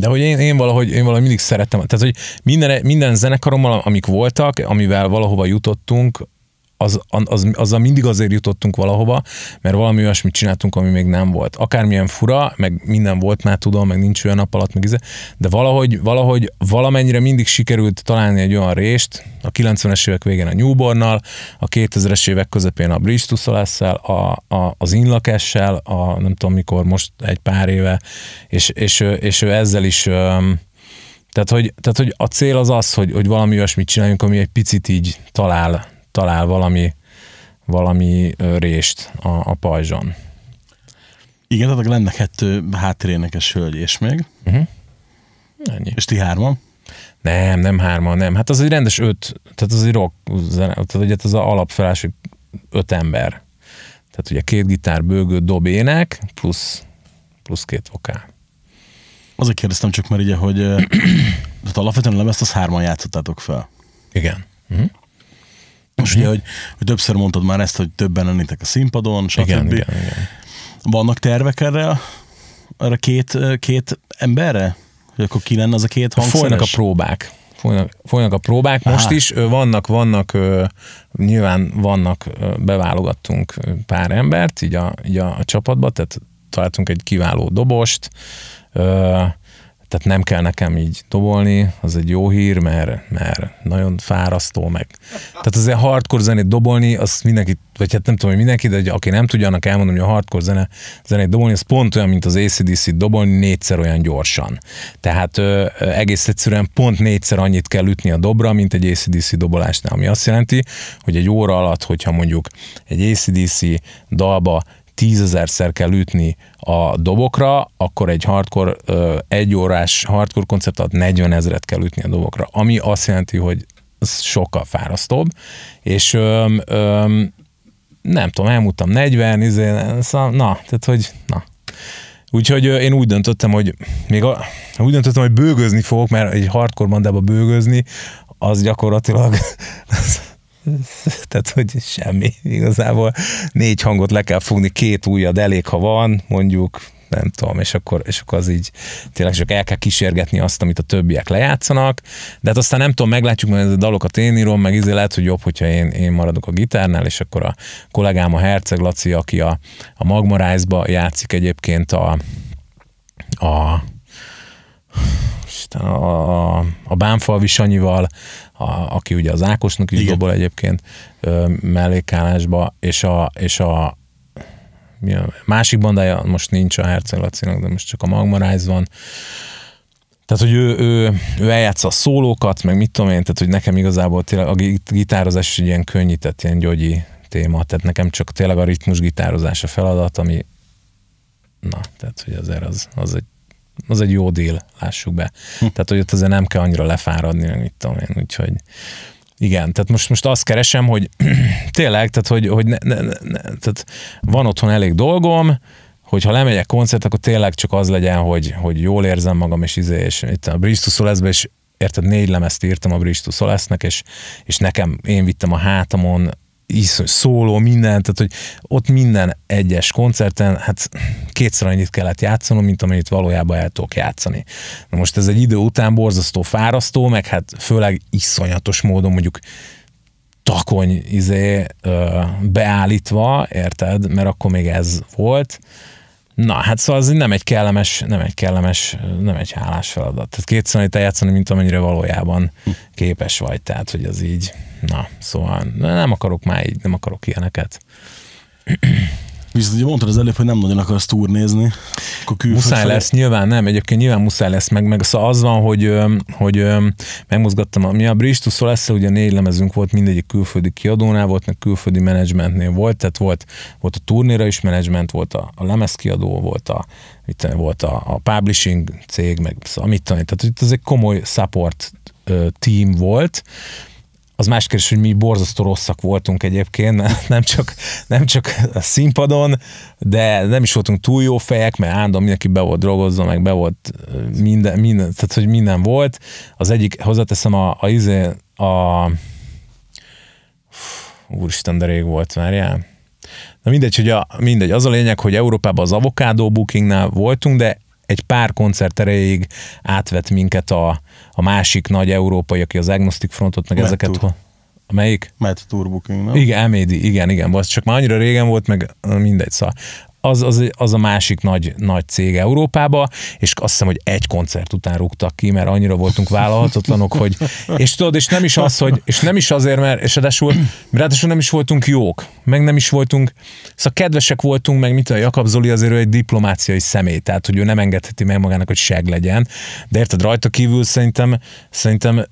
De hogy én, én, valahogy, én valahogy mindig szerettem, tehát hogy minden, minden zenekarommal, amik voltak, amivel valahova jutottunk, az, az, azzal mindig azért jutottunk valahova, mert valami olyasmit csináltunk, ami még nem volt. Akármilyen fura, meg minden volt már tudom, meg nincs olyan nap alatt, meg ize, de valahogy, valahogy valamennyire mindig sikerült találni egy olyan rést, a 90-es évek végén a Newbornnal, a 2000-es évek közepén a Bridge to a, a, az Inlakessel, a nem tudom mikor, most egy pár éve, és, és, és, ő ezzel is tehát hogy, tehát, hogy a cél az az, hogy, hogy valami olyasmit csináljunk, ami egy picit így talál, talál valami, valami rést a, a pajzson. Igen, tehát lenne kettő háttérénekes hölgy, és még? Uh-huh. Ennyi. És ti hárman? Nem, nem hárman, nem. Hát az egy rendes öt, tehát az egy rock tehát ugye az a alapfelás, öt ember. Tehát ugye két gitár, bőgő, dob, ének, plusz, plusz két vokál. Azért kérdeztem csak, mert ugye, hogy (clears throat) tehát alapvetően a lemezt az hárman játszottátok fel. Igen. Uh-huh. Most uh-huh. ugye, hogy, hogy többször mondtad már ezt, hogy többen lennétek a színpadon, stb. Igen, igen, igen. Vannak tervek erre, erre két, két emberre? Hogy akkor ki lenne az a két hangszeres? Folynak a próbák. Folynak, folynak a próbák. Most Aha. is vannak, vannak, nyilván vannak, beválogattunk pár embert így a, így a, a csapatba, tehát találtunk egy kiváló dobost, tehát nem kell nekem így dobolni, az egy jó hír, mert, mert nagyon fárasztó meg. Tehát azért hardcore zenét dobolni, az mindenki, vagy hát nem tudom, hogy mindenki, de aki nem tudja, annak elmondom, hogy a hardcore zene, zenét dobolni, az pont olyan, mint az ACDC dobolni, négyszer olyan gyorsan. Tehát ö, egész egyszerűen pont négyszer annyit kell ütni a dobra, mint egy ACDC dobolásnál, ami azt jelenti, hogy egy óra alatt, hogyha mondjuk egy ACDC dalba tízezerszer kell ütni a dobokra, akkor egy hardcore, egy órás hardcore koncert alatt 40 ezeret kell ütni a dobokra, ami azt jelenti, hogy ez sokkal fárasztóbb, és öm, öm, nem tudom, elmúltam 40, izé, szóval, na, tehát hogy, na. Úgyhogy én úgy döntöttem, hogy még a, úgy döntöttem, hogy bőgözni fogok, mert egy hardcore bandába bőgözni, az gyakorlatilag (laughs) (laughs) tehát hogy semmi igazából. Négy hangot le kell fogni, két ujjad elég, ha van, mondjuk, nem tudom, és akkor, és akkor az így tényleg csak el kell kísérgetni azt, amit a többiek lejátszanak, de hát aztán nem tudom, meglátjuk, mert a dalokat én írom, meg izé lehet, hogy jobb, hogyha én, én maradok a gitárnál, és akkor a kollégám a Herceg Laci, aki a, a Magma Rise-ba játszik egyébként a, a a, a Bánfalvi Sanyival, a, aki ugye az Ákosnak is dobol egyébként ö, mellékállásba, és a, és a mi a másik bandája most nincs a Herceg Lacinak, de most csak a Magma Rise van. Tehát, hogy ő, ő, ő eljátsza a szólókat, meg mit tudom én, tehát, hogy nekem igazából tényleg a gitározás is egy ilyen könnyített, ilyen gyogyi téma, tehát nekem csak tényleg a ritmus gitározás a feladat, ami na, tehát, hogy azért az, az egy az egy jó dél, lássuk be. Hm. Tehát, hogy ott azért nem kell annyira lefáradni, meg mit tudom én, úgyhogy igen, tehát most, most azt keresem, hogy (clears throat) tényleg, tehát, hogy, hogy ne, ne, ne, tehát van otthon elég dolgom, hogyha lemegyek koncert, akkor tényleg csak az legyen, hogy, hogy jól érzem magam, és izé, és itt a Bridge to Solace-be is érted, négy lemezt írtam a Bridge to Solace-nek, és, és nekem, én vittem a hátamon iszony, szóló, minden, tehát hogy ott minden egyes koncerten, hát kétszer annyit kellett játszanom, mint amennyit valójában el tudok játszani. Na most ez egy idő után borzasztó fárasztó, meg hát főleg iszonyatos módon mondjuk takony izé, ö, beállítva, érted? Mert akkor még ez volt. Na, hát szóval ez nem egy kellemes, nem egy kellemes, nem egy hálás feladat. Tehát kétszer annyit eljátszani, mint amennyire valójában képes vagy. Tehát, hogy az így, na, szóval nem akarok már így, nem akarok ilyeneket. Viszont ugye mondtad az előbb, hogy nem nagyon akarsz turnézni. Akkor muszáj felé. lesz, nyilván nem, egyébként nyilván muszáj lesz, meg, meg szóval az van, hogy, hogy megmozgattam, a, mi a Bridge to Solessa, ugye négy lemezünk volt, mindegyik külföldi kiadónál volt, meg külföldi menedzsmentnél volt, tehát volt, volt a turnéra is menedzsment, volt a, a lemezkiadó, volt a, itt volt a, a publishing cég, meg szóval mit tanít, tehát itt ez egy komoly support team volt, az más kérdés, hogy mi borzasztó rosszak voltunk egyébként, nem csak, nem csak a színpadon, de nem is voltunk túl jó fejek, mert állandóan mindenki be volt drogozva, meg be volt minden, minden tehát hogy minden volt. Az egyik, hozzáteszem a, a, izé, a, úristen, de rég volt, várjál. Na mindegy, hogy a, mindegy, az a lényeg, hogy Európában az Avocado Bookingnál voltunk, de egy pár koncert erejéig átvett minket a, a másik nagy európai, aki az Agnostic Frontot, meg Mettúr. ezeket... Melyik? Mehet a Tourbooking, nem? Igen, MAD, igen, igen, az csak már annyira régen volt, meg mindegy, szóval az, az, az a másik nagy, nagy cég Európába, és azt hiszem, hogy egy koncert után rúgtak ki, mert annyira voltunk vállalhatatlanok, hogy, és tudod, és nem is az, hogy, és nem is azért, mert, és ráadásul, ráadásul nem is voltunk jók, meg nem is voltunk, szóval kedvesek voltunk, meg mint a Jakab Zoli azért ő egy diplomáciai személy, tehát hogy ő nem engedheti meg magának, hogy seg legyen, de érted, rajta kívül szerintem, szerintem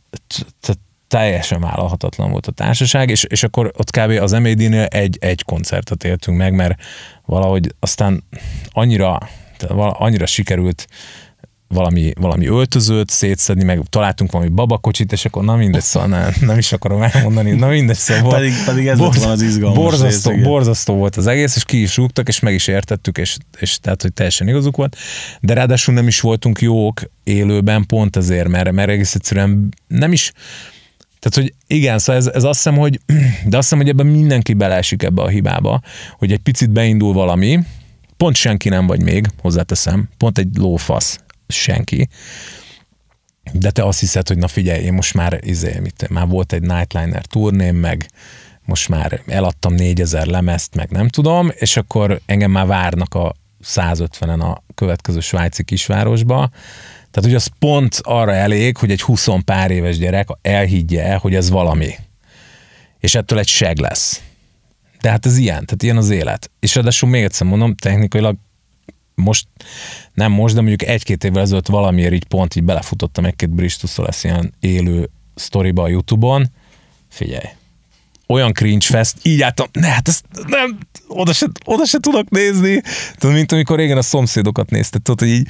teljesen vállalhatatlan volt a társaság, és, és akkor ott kb. az MAD-nél egy, egy koncertet éltünk meg, mert valahogy aztán annyira, annyira sikerült valami, valami öltözőt szétszedni, meg találtunk valami babakocsit, és akkor na mindegy, szóval nem, nem is akarom elmondani, na mindegy, szóval pedig, pedig ez borz, van az izgalmas borzasztó, rész, borzasztó volt az egész, és ki is rúgtak, és meg is értettük, és, és tehát, hogy teljesen igazuk volt, de ráadásul nem is voltunk jók élőben pont ezért, mert, mert egész egyszerűen nem is, tehát, hogy igen, szóval ez, ez azt hiszem, hogy, (clears throat) de azt hiszem, hogy ebben mindenki beleesik ebbe a hibába, hogy egy picit beindul valami, pont senki nem vagy még, hozzáteszem, pont egy lófasz, senki, de te azt hiszed, hogy na figyelj, én most már, izé, mit, már volt egy Nightliner turném, meg most már eladtam 4000 lemezt, meg nem tudom, és akkor engem már várnak a 150-en a következő svájci kisvárosba, tehát, hogy az pont arra elég, hogy egy 20 pár éves gyerek elhiggye, hogy ez valami. És ettől egy seg lesz. De hát ez ilyen, tehát ilyen az élet. És ráadásul még egyszer mondom, technikailag most, nem most, de mondjuk egy-két évvel ezelőtt valamiért így pont így belefutottam egy-két Bristusszal lesz ilyen élő sztoriba a Youtube-on. Figyelj, olyan cringe fest, így álltam, ne, hát ezt nem, oda se, oda se tudok nézni. Tudod, mint amikor régen a szomszédokat nézted, tudod, hogy így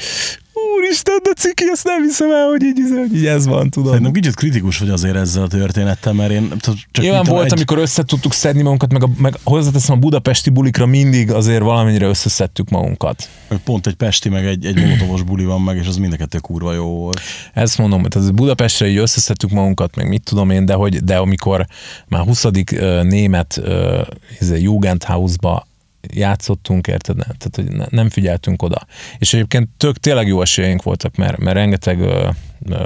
úristen, de ciki, ezt nem hiszem el, hogy így, hogy így ez van, tudom. Szerintem kicsit kritikus vagy azért ezzel a történettel, mert én csak Nyilván volt, egy... amikor össze tudtuk szedni magunkat, meg, a, meg hozzáteszem a budapesti bulikra mindig azért valamennyire összeszedtük magunkat. Pont egy pesti, meg egy, egy motovos buli van meg, és az mind a kettő kurva jó volt. Ezt mondom, hogy ez Budapestre így összeszedtük magunkat, meg mit tudom én, de, hogy, de amikor már 20. német uh, Jugendhausba játszottunk, érted? Tehát, hogy nem figyeltünk oda. És egyébként tök tényleg jó esélyeink voltak, mert, mert rengeteg uh,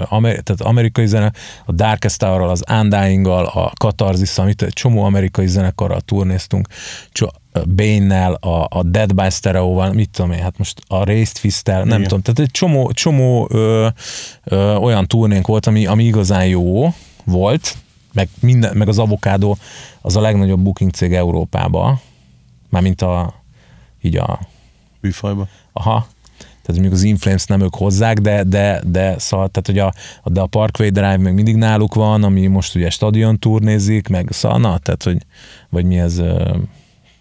amer, tehát amerikai zene, a Darkest hour az undying a Catharsis, amit egy csomó amerikai zenekarral turnéztunk, Bane-nel, a, a Dead by Stereo-val, mit tudom én, hát most a Raised Fist-tel, nem tudom, tehát egy csomó, csomó ö, ö, olyan turnénk volt, ami, ami igazán jó volt, meg, minden, meg az Avocado az a legnagyobb booking cég Európában, Mármint a, így a... Műfajba? Aha. Tehát mondjuk az Inflames nem ők hozzák, de, de, de, szóval, tehát, hogy a, de a Parkway Drive még mindig náluk van, ami most ugye stadion turnézik, meg szóval, na, tehát, hogy, vagy mi ez...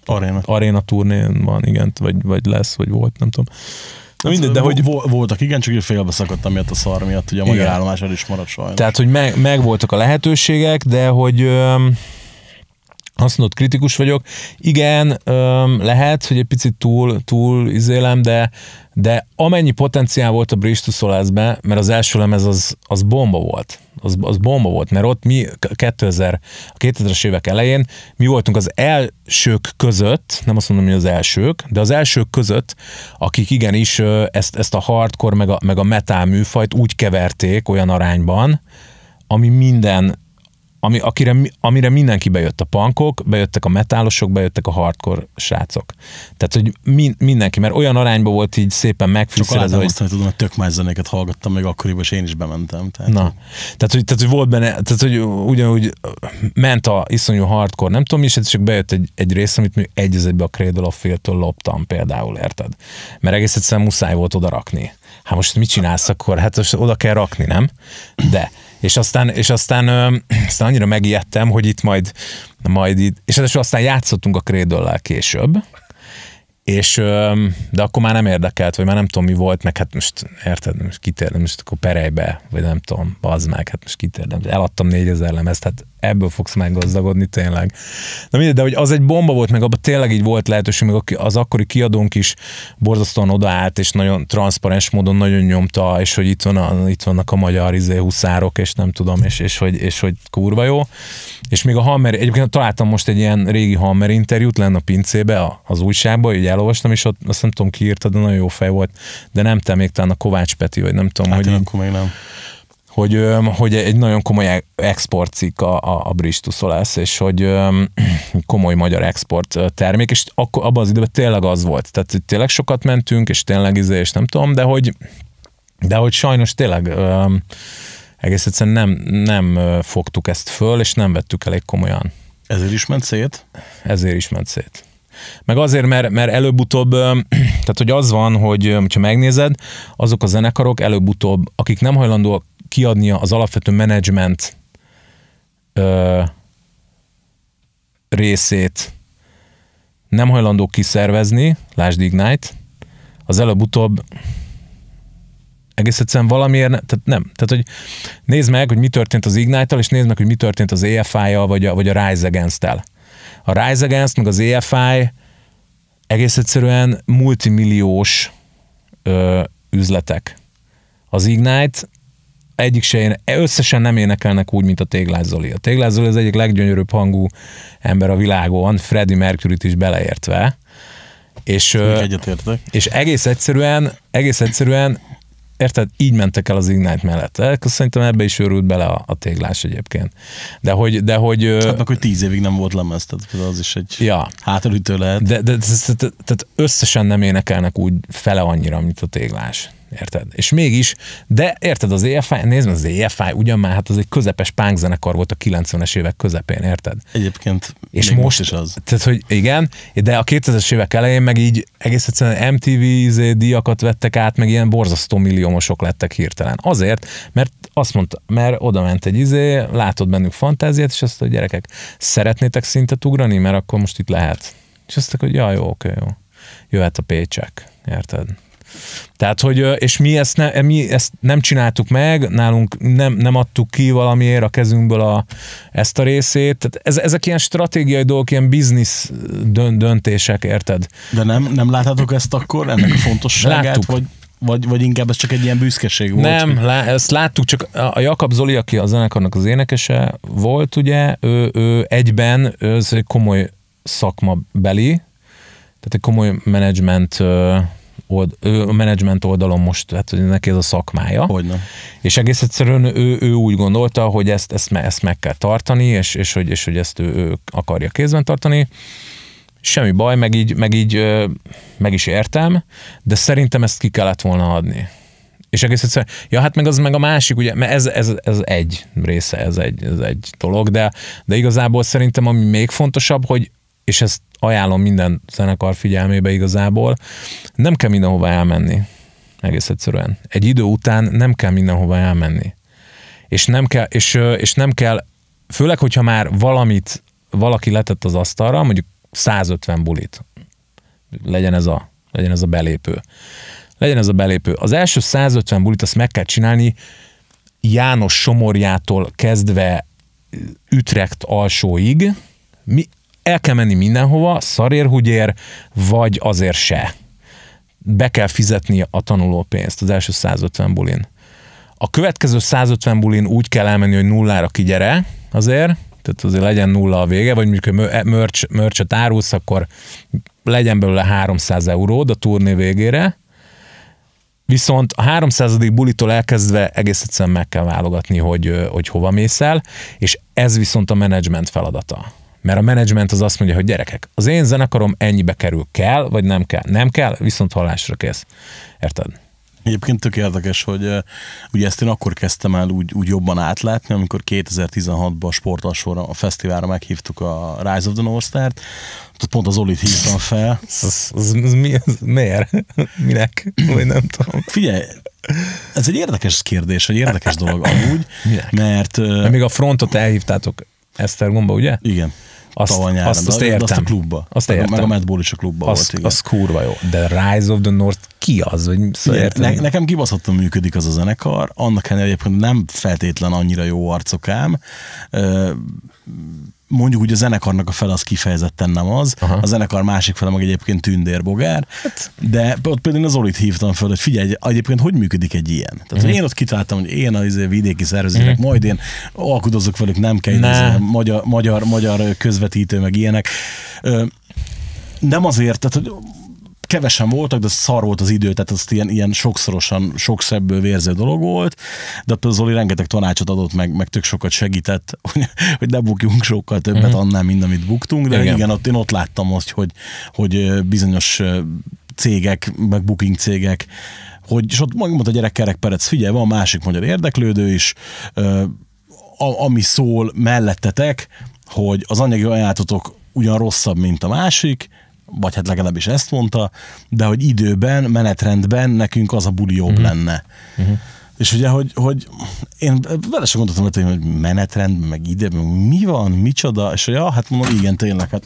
Arena. Arena turnén van, igen, vagy, vagy lesz, vagy volt, nem tudom. Na mindegy, de hogy voltak, igen, csak félbe szakadtam miatt a szar miatt, hogy a magyar állomás el is maradt sajnos. Tehát, hogy meg, meg voltak a lehetőségek, de hogy azt mondod, kritikus vagyok. Igen, lehet, hogy egy picit túl, túl izélem, de, de amennyi potenciál volt a Bridge to Solace-be, mert az első lemez az, az bomba volt. Az, az bomba volt, mert ott mi 2000, a 2000-es évek elején mi voltunk az elsők között, nem azt mondom, hogy az elsők, de az elsők között, akik igenis ezt, ezt a hardcore meg a, meg a metal műfajt úgy keverték olyan arányban, ami minden ami, akire, amire mindenki bejött a pankok, bejöttek a metálosok, bejöttek a hardcore srácok. Tehát, hogy min, mindenki, mert olyan arányban volt így szépen megfűszerezve, hogy... Azt, hogy tudom, hogy tök más zenéket hallgattam még akkoriban, és én is bementem. Tehát, Na, tehát hogy, tehát, hogy volt benne, tehát, hogy ugyanúgy ment a iszonyú hardcore, nem tudom, és csak bejött egy, egy rész, amit még egy a Cradle of Fear-től loptam például, érted? Mert egész egyszerűen muszáj volt oda rakni. Hát most mit csinálsz akkor? Hát most oda kell rakni, nem? De és aztán, és aztán, ö, aztán annyira megijedtem, hogy itt majd, majd itt, és aztán játszottunk a krédöllel később, és, de akkor már nem érdekelt, vagy már nem tudom mi volt, meg hát most érted, most kitérdem, most akkor perejbe, vagy nem tudom, bazd meg, hát most kitérdem, eladtam 4000 lemezt, hát ebből fogsz meggazdagodni tényleg. Na mindegy, de hogy az egy bomba volt, meg abban tényleg így volt lehetőség, meg az akkori kiadónk is borzasztóan odaállt, és nagyon transzparens módon nagyon nyomta, és hogy itt, van a, itt vannak a magyar izé, huszárok, és nem tudom, és, és, hogy, és hogy kurva jó. És még a Hammer, egyébként találtam most egy ilyen régi Hammer interjút lenne a pincébe, az újságban, így elolvastam, és ott azt nem tudom ki írta, de nagyon jó fej volt, de nem te még talán a Kovács Peti, vagy nem tudom, hát hogy... Én akkor még nem hogy, hogy egy nagyon komoly exportcikk a, a, a Bristol Solace, és hogy (clears throat) komoly magyar export termék, és akkor abban az időben tényleg az volt. Tehát hogy tényleg sokat mentünk, és tényleg izé, és nem tudom, de hogy, de hogy sajnos tényleg egész egyszerűen nem, nem fogtuk ezt föl, és nem vettük elég komolyan. Ezért is ment szét. Ezért is ment szét. Meg azért, mert, mert előbb-utóbb, (clears throat) tehát hogy az van, hogy ha megnézed, azok a zenekarok előbb-utóbb, akik nem hajlandóak kiadni az alapvető menedzsment ö, részét, nem hajlandók kiszervezni, lásd Ignite, az előbb-utóbb egész egyszerűen valamiért, ne, tehát nem. Tehát, hogy nézd meg, hogy mi történt az Ignite-tal, és nézd meg, hogy mi történt az EFI-jal, vagy a, vagy a Rise Against-tel. A Rise Against, meg az EFI egész egyszerűen multimilliós ö, üzletek. Az Ignite egyik se éne, összesen nem énekelnek úgy, mint a Téglás Zoli. A Téglás Zoli az egyik leggyönyörűbb hangú ember a világon, Freddie Mercury-t is beleértve. És, Egyetértek. és egész egyszerűen, egész egyszerűen, érted, így mentek el az Ignite mellett. Eh, Szerintem ebbe is őrült bele a, a téglás egyébként. De hogy, de hogy, Hát hogy tíz évig nem volt lemez, tehát az is egy ja, hátulütő lehet. de, de, de, de, de, tehát összesen nem énekelnek úgy fele annyira, mint a téglás. Érted? És mégis, de érted, az EFI, nézd az EFI ugyan már, hát az egy közepes pánkzenekar volt a 90-es évek közepén, érted? Egyébként És most, is az. Tehát, hogy igen, de a 2000-es évek elején meg így egész egyszerűen MTV izé, díjakat vettek át, meg ilyen borzasztó milliómosok lettek hirtelen. Azért, mert azt mondta, mert oda ment egy izé, látod bennük fantáziát, és azt mondta, hogy gyerekek, szeretnétek szintet ugrani, mert akkor most itt lehet. És azt mondták, hogy ja, jó, oké, jó. Jöhet a pécsek, érted? Tehát, hogy, és mi ezt, ne, mi ezt nem csináltuk meg, nálunk nem, nem adtuk ki valamiért a kezünkből a, ezt a részét. Tehát ez, ezek ilyen stratégiai dolgok, ilyen biznisz dön, döntések, érted? De nem, nem láttátok ezt akkor, ennek a fontosságát, Láttuk. vagy, vagy, vagy inkább ez csak egy ilyen büszkeség volt? Nem, hogy- lá, ezt láttuk, csak a Jakab Zoli, aki a zenekarnak az énekese volt, ugye, ő, ő egyben, ő ez egy komoly szakmabeli, tehát egy komoly menedzsment old, ő a menedzsment oldalon most, hát hogy neki ez a szakmája. Hogyne. És egész egyszerűen ő, ő úgy gondolta, hogy ezt, ezt, ezt meg kell tartani, és, és, hogy, és hogy ezt ő, ő akarja kézben tartani. Semmi baj, meg így, meg így meg is értem, de szerintem ezt ki kellett volna adni. És egész egyszerűen, ja hát meg az meg a másik, ugye, mert ez, ez, ez egy része, ez egy, ez egy dolog, de, de igazából szerintem ami még fontosabb, hogy, és ezt ajánlom minden zenekar figyelmébe igazából, nem kell mindenhova elmenni. Egész egyszerűen. Egy idő után nem kell mindenhova elmenni. És nem kell, és, és nem kell, főleg, hogyha már valamit valaki letett az asztalra, mondjuk 150 bulit, legyen ez a, legyen ez a belépő. Legyen ez a belépő. Az első 150 bulit azt meg kell csinálni János Somorjától kezdve Ütrecht alsóig. Mi, el kell menni mindenhova, szarérhugyér, vagy azért se. Be kell fizetni a tanulópénzt az első 150 bulin. A következő 150 bulin úgy kell elmenni, hogy nullára kigyere azért, tehát azért legyen nulla a vége, vagy mondjuk, hogy merch, merch árulsz, akkor legyen belőle 300 euród a turné végére, Viszont a 300. bulitól elkezdve egész egyszerűen meg kell válogatni, hogy, hogy hova mész el, és ez viszont a menedzsment feladata. Mert a menedzsment az azt mondja, hogy gyerekek, az én zenekarom ennyibe kerül, kell, vagy nem kell? Nem kell, viszont hallásra kész. Érted? Egyébként tök érdekes, hogy ugye ezt én akkor kezdtem el úgy, úgy jobban átlátni, amikor 2016-ban a sportalsóra, a fesztiválra meghívtuk a Rise of the North Star-t, ott pont az Olit hívtam fel. Az, az, az, mi, az miért? (laughs) Minek? Vagy nem tudom. Figyelj, ez egy érdekes kérdés, egy érdekes dolog amúgy, (laughs) Minek? mert Mert még a frontot elhívtátok Esztergomba, ugye? igen, Azt- tavaly azt- azt de- de azt a értem. klubba. Azt értem. meg a Mad Bull is a klubba Az, volt, igen. az kurva jó. De Rise of the North ki az? Vagy, szóval Figyelj, érted? ne, nekem kibaszottan működik az a zenekar, annak ellenére egyébként nem feltétlen annyira jó arcok ám. Ö, Mondjuk úgy a zenekarnak a fel az kifejezetten nem az, Aha. a zenekar másik fele meg egyébként tündérbogár, de ott például az Zolit hívtam föl, hogy figyelj, egyébként hogy működik egy ilyen? Tehát Mhm. hogy én ott kitaláltam, hogy én a izé, vidéki szervezőnek, majd én alkudozok velük, nem kell Ne. izé, magyar, magyar, magyar közvetítő, meg ilyenek. Ö, nem azért, tehát hogy kevesen voltak, de szar volt az idő, tehát azt ilyen, ilyen sokszorosan, sok szebből vérző dolog volt, de ott Zoli rengeteg tanácsot adott, meg, meg tök sokat segített, (laughs) hogy, hogy ne bukjunk sokkal többet Mhm. annál, mint amit buktunk, de Igen. igen, ott, én ott láttam azt, hogy, hogy bizonyos cégek, meg booking cégek, hogy, és ott mondta a gyerek Kerek Perec, figyelj, van másik magyar érdeklődő is, a, ami szól mellettetek, hogy az anyagi ajánlatotok ugyan rosszabb, mint a másik, vagy hát legalábbis ezt mondta, de hogy időben, menetrendben nekünk az a buli jobb uh-huh. lenne. Uh-huh. És ugye, hogy, hogy én vele sem gondoltam, hogy menetrend, meg ide, meg mi van, micsoda, és hogy ja, hát mondom, igen, tényleg, hát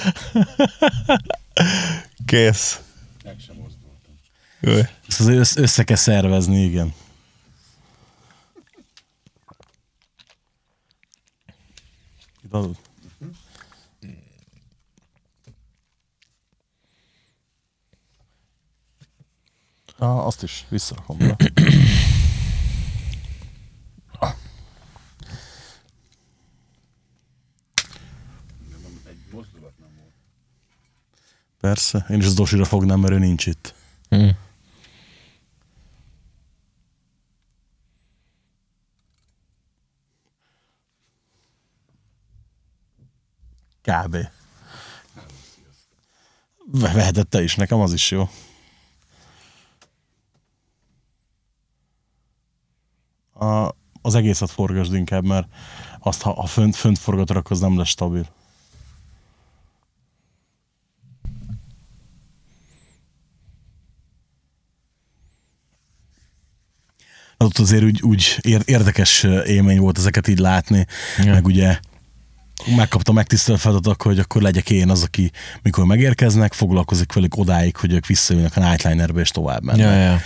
(laughs) Kész. Meg sem mozdultam. Ezt azért össze, össze kell szervezni, igen. Itt Ah, azt is visszarakom be. Persze, én is az dosira fognám, mert ő nincs itt. Mm. Kb. Ve- Veheted te is, nekem az is jó. A, az egészet forgasd inkább, mert azt, ha, ha fönt, fönt forgatod, akkor az nem lesz stabil. Az ott azért úgy, úgy ér- érdekes élmény volt ezeket így látni, ja. meg ugye megkapta megtisztelő feladatok, hogy akkor legyek én az, aki mikor megérkeznek, foglalkozik velük odáig, hogy ők visszajönnek a Nightlinerbe és tovább mennek. Ja, ja.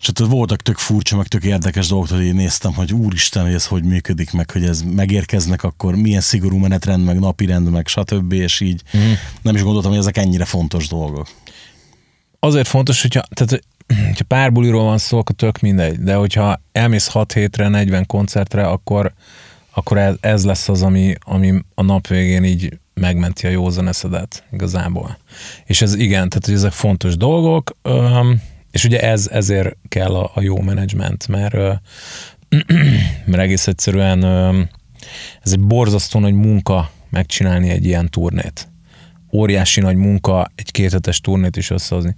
És ott voltak tök furcsa, meg tök érdekes dolgok, hogy én néztem, hogy úristen, hogy ez hogy működik, meg hogy ez megérkeznek, akkor milyen szigorú menetrend, meg napirend, meg stb. És így mm. nem is gondoltam, hogy ezek ennyire fontos dolgok. azért fontos, hogyha, tehát, hogyha pár buliról van szó, akkor tök mindegy, de hogyha elmész 6 hétre, 40 koncertre, akkor, akkor ez, ez lesz az, ami, ami a nap végén így megmenti a józan eszedet igazából. És ez igen, tehát hogy ezek fontos dolgok, öm, és ugye ez, ezért kell a, a jó menedzsment, mert, (clears throat) mert egész egyszerűen ez egy borzasztó nagy munka megcsinálni egy ilyen turnét. Óriási nagy munka egy kéthetes turnét is összehozni.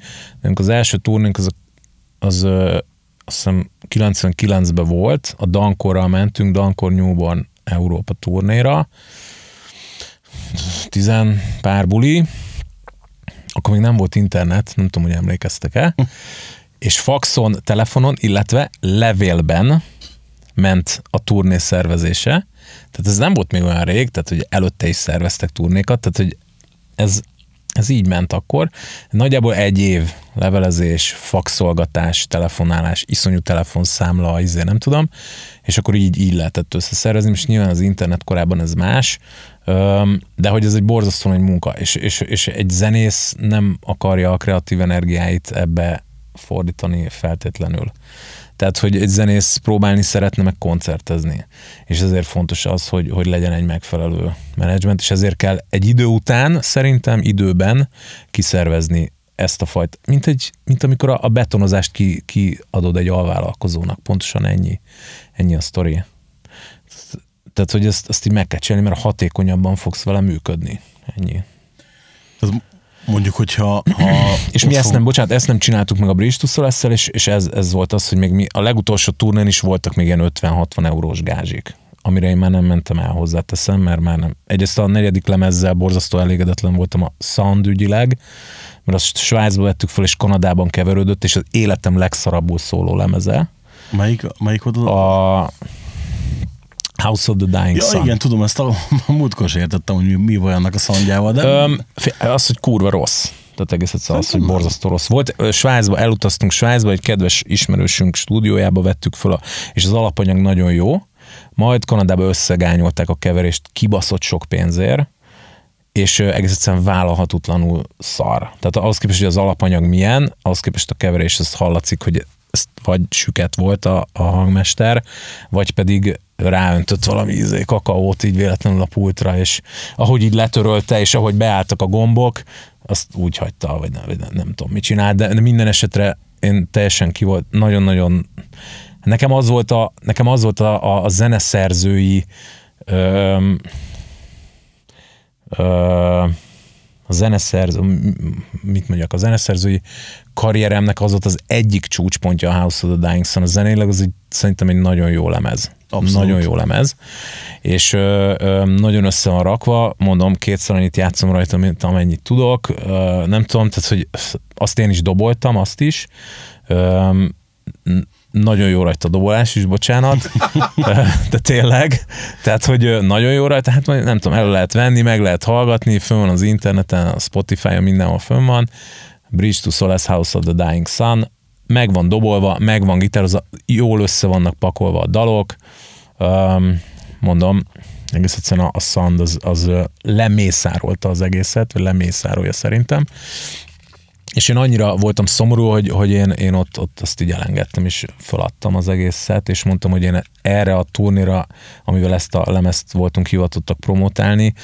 Az első turnénk az, az azt hiszem 99-ben volt, a Dankorral mentünk, Dankor Newborn Európa turnéra, tizen pár buli, akkor még nem volt internet, nem tudom, hogy emlékeztek-e, és faxon, telefonon, illetve levélben ment a turné szervezése. Tehát ez nem volt még olyan rég, tehát hogy előtte is szerveztek turnékat, tehát hogy ez, ez így ment akkor. Nagyjából egy év levelezés, faxolgatás, telefonálás, iszonyú telefonszámla, izé nem tudom, és akkor így, így lehetett összeszervezni, és nyilván az internet korában ez más, de hogy ez egy borzasztó nagy munka, és, és, és egy zenész nem akarja a kreatív energiáit ebbe fordítani feltétlenül. Tehát, hogy egy zenész próbálni szeretne meg koncertezni. És ezért fontos az, hogy, hogy legyen egy megfelelő menedzsment, és ezért kell egy idő után, szerintem időben kiszervezni ezt a fajt, mint, egy, mint amikor a, a betonozást ki, kiadod egy alvállalkozónak. Pontosan ennyi, ennyi a sztori. Tehát, hogy ezt, ezt így meg kell csinálni, mert hatékonyabban fogsz vele működni. Ennyi. Tehát mondjuk, hogyha... Ha (clears throat) És mi ezt nem, bocsánat, ezt nem csináltuk meg a Bristusszal ezzel, és, és ez, ez volt az, hogy még mi a legutolsó turnén is voltak még ilyen 50-60 eurós gázsik amire én már nem mentem el hozzáteszem, mert már nem. Egyrészt a negyedik lemezzel borzasztó elégedetlen voltam a sound ügyileg, mert azt Svájcba vettük fel, és Kanadában keverődött, és az életem legszarabbul szóló lemeze. Melyik, melyik oda? A House of the Dying Ja, Sun. igen, tudom, ezt a, a (laughs) múltkor is értettem, hogy mi, mi van annak a szandjával, de... Öm, az, hogy kurva rossz. Tehát egész egyszerűen az, hogy borzasztó rossz volt. Svájcba, elutaztunk Svájcba, egy kedves ismerősünk stúdiójába vettük fel, a, és az alapanyag nagyon jó. Majd Kanadába összegányolták a keverést kibaszott sok pénzért, és egész egyszerűen vállalhatatlanul szar. Tehát ahhoz képest, hogy az alapanyag milyen, ahhoz képest a keverés, ezt hallatszik, hogy vagy süket volt a, a hangmester, vagy pedig ráöntött valami ízé, kakaót így véletlenül a pultra, és ahogy így letörölte, és ahogy beálltak a gombok, azt úgy hagyta, vagy nem, vagy nem, nem tudom, mit csinált, de de minden esetre én teljesen ki volt, nagyon-nagyon nekem az volt a, nekem az volt a, a, a zeneszerzői öm, ö, a zeneszerző, mit mondjak, a zeneszerzői karrieremnek az volt az egyik csúcspontja a House of the Dying Sun. A zenéleg az egy, szerintem egy nagyon jó lemez. Abszolút. Nagyon jó lemez. És ö, ö, nagyon össze van rakva, mondom, kétszer annyit játszom rajta, mint amennyit tudok. Ö, nem tudom, tehát, hogy azt én is doboltam, azt is. Ö, nagyon jó rajta a dobolás is, bocsánat, (laughs) de tényleg, tehát, hogy nagyon jó rajta, hát nem tudom, elő lehet venni, meg lehet hallgatni, fönn van az interneten, a Spotify-on mindenhol fönn van, Bridge to Solace House of the Dying Sun, meg van dobolva, meg van gitározva, jól össze vannak pakolva a dalok, um, mondom, egész egyszerűen a, a Sand az, az lemészárolta az egészet, vagy lemészárolja szerintem, és én annyira voltam szomorú, hogy, hogy én, én ott, ott azt így elengedtem, és feladtam az egészet, és mondtam, hogy én erre a turnéra, amivel ezt a lemezt voltunk hivatottak promotálni,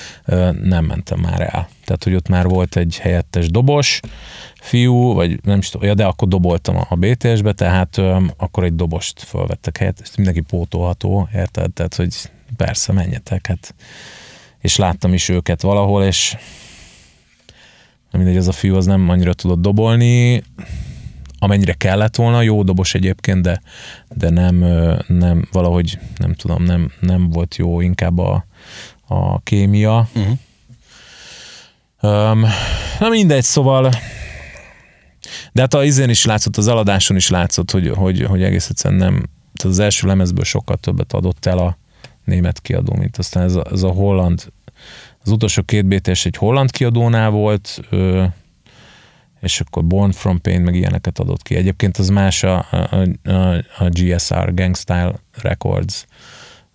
nem mentem már el. Tehát, hogy ott már volt egy helyettes dobos, fiú, vagy nem is tudom, ja, de akkor doboltam a, BTS-be, tehát akkor egy dobost felvettek helyett, ezt mindenki pótolható, érted? Tehát, hogy persze, menjetek, hát és láttam is őket valahol, és mindegy, az a fiú az nem annyira tudott dobolni, amennyire kellett volna, jó dobos egyébként, de, de nem, nem, valahogy nem tudom, nem, nem volt jó inkább a, a kémia. Uh-huh. Um, na mindegy, szóval de hát a izén is látszott, az eladáson is látszott, hogy, hogy, hogy egész egyszerűen nem, tehát az első lemezből sokkal többet adott el a német kiadó, mint aztán ez a, ez a holland, az utolsó két BTS egy holland kiadónál volt, ö, és akkor Born From Pain, meg ilyeneket adott ki. Egyébként az más a, a, a, a GSR, Gangstyle Records,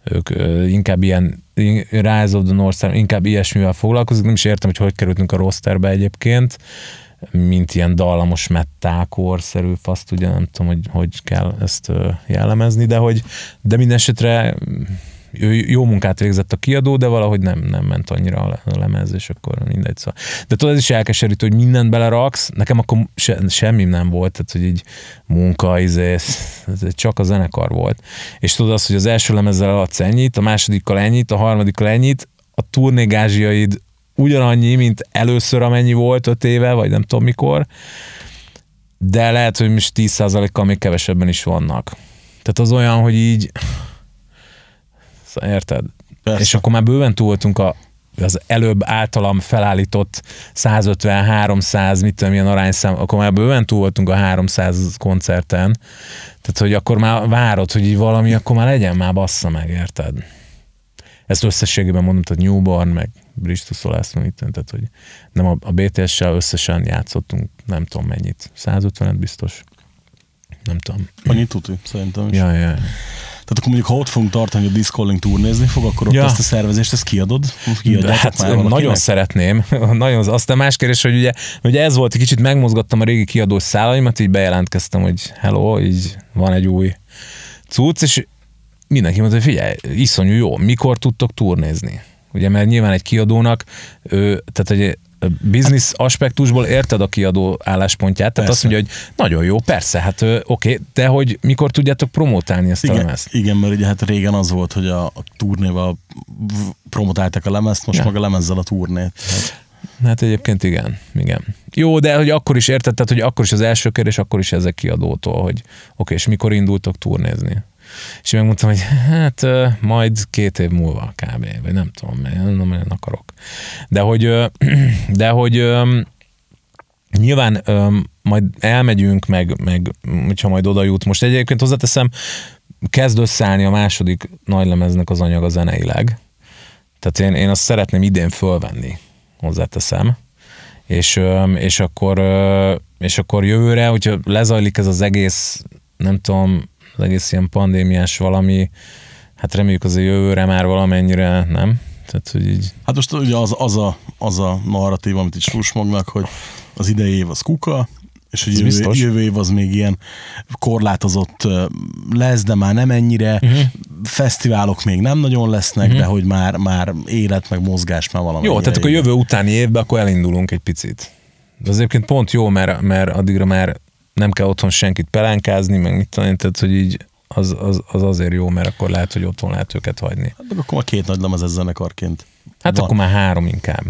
ők ö, inkább ilyen Rise of the North Star, inkább ilyesmivel foglalkozik, nem is értem, hogy hogy kerültünk a rosterbe egyébként, mint ilyen dallamos mettálkorszerű faszt, ugye nem tudom, hogy hogy kell ezt jellemezni, de hogy de minden esetre jó munkát végzett a kiadó, de valahogy nem, nem ment annyira a le- a lemez, és akkor mindegy. Szóval. De tudod, ez is elkeserítő, hogy mindent beleraksz, nekem akkor se, semmi nem volt, tehát hogy így munka, izé, csak a zenekar volt. És tudod azt, hogy az első lemezzel adsz ennyit, a másodikkal ennyit, a harmadikkal ennyit, a turnégázsiaid ugyanannyi, mint először amennyi volt öt éve, vagy nem tudom mikor, de lehet, hogy most 10%-kal még kevesebben is vannak. Tehát az olyan, hogy így Szóval érted? Persze. És akkor már bőven túl voltunk a, az előbb általam felállított 150-300, mit tudom, milyen arányszám, akkor már bőven túl voltunk a 300 koncerten, tehát hogy akkor már várod, hogy így valami, akkor már legyen, már bassza meg, érted? Ezt összességében mondom, tehát Newborn, meg mit tudom, tehát hogy nem a, a BTS-sel összesen játszottunk, nem tudom mennyit, 150 biztos. Nem tudom. Annyit tudni, szerintem is. Ja, ja. Tehát akkor mondjuk, ha ott fogunk tartani, hogy a Discolling turnézni fog, akkor ott Ja. ezt a szervezést, ezt kiadod? Kiadjátok hát már nagyon szeretném. (laughs) nagyon, aztán más kérdés, hogy ugye, ugye ez volt, egy kicsit megmozgattam a régi kiadós szálaimat, így bejelentkeztem, hogy hello, így van egy új cucc, és mindenki mondta, hogy figyelj, iszonyú jó, mikor tudtok turnézni? Ugye, mert nyilván egy kiadónak, ő, tehát egy biznisz aspektusból érted a kiadó álláspontját, tehát azt Persze. mondja, hogy nagyon jó, persze, hát oké, de hogy mikor tudjátok promotálni ezt a Igen, lemezt? igen, mert ugye hát régen az volt, hogy a, a turnéval promotálták a lemezt, most Ja. meg a lemezzel a turnét. Hát, Hát egyébként igen, igen. Jó, de hogy akkor is érted, tehát, hogy akkor is az első kérdés, akkor is ezek kiadótól, hogy oké, és mikor indultok turnézni? És megmondtam, hogy hát majd két év múlva kb. Vagy nem tudom, mert nem nagyon akarok. De hogy, (clears throat) de hogy nyilván majd elmegyünk, meg, meg hogyha majd oda jut. Most egyébként hozzáteszem, kezd összeállni a második nagylemeznek az anyaga zeneileg. Tehát én, én azt szeretném idén fölvenni, hozzáteszem. És, és, akkor, és akkor jövőre, hogyha lezajlik ez az egész, nem tudom, az egész ilyen pandémiás valami, hát reméljük az a jövőre már valamennyire, nem? Tehát, hogy így, hát most ugye az, az, a, az a narratív, amit itt susmognak, hogy az idei év az kuka, és hogy jövő, jövő év az még ilyen korlátozott lesz, de már nem ennyire. Uh-huh. Fesztiválok még nem nagyon lesznek, uh-huh. de hogy már, már élet, meg mozgás már valami. Jó, tehát akkor jövő utáni évben akkor elindulunk egy picit. De az egyébként pont jó, mert, mert addigra már nem kell otthon senkit pelánkázni, meg mit tudom, tehát hogy így az, az, az azért jó, mert akkor lehet, hogy otthon lehet őket hagyni. Hát akkor már két nagy lemez ez zenekarként. Hát Van. akkor már három inkább.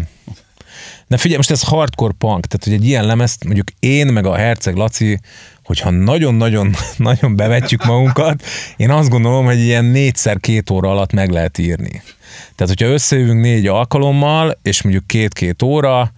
De figyelj, most ez hardcore punk, tehát hogy egy ilyen lemezt, mondjuk én meg a Herceg Laci, hogyha nagyon-nagyon (laughs) nagyon bevetjük magunkat, én azt gondolom, hogy ilyen négyszer két óra alatt meg lehet írni. Tehát, hogyha összejövünk négy alkalommal, és mondjuk két-két óra,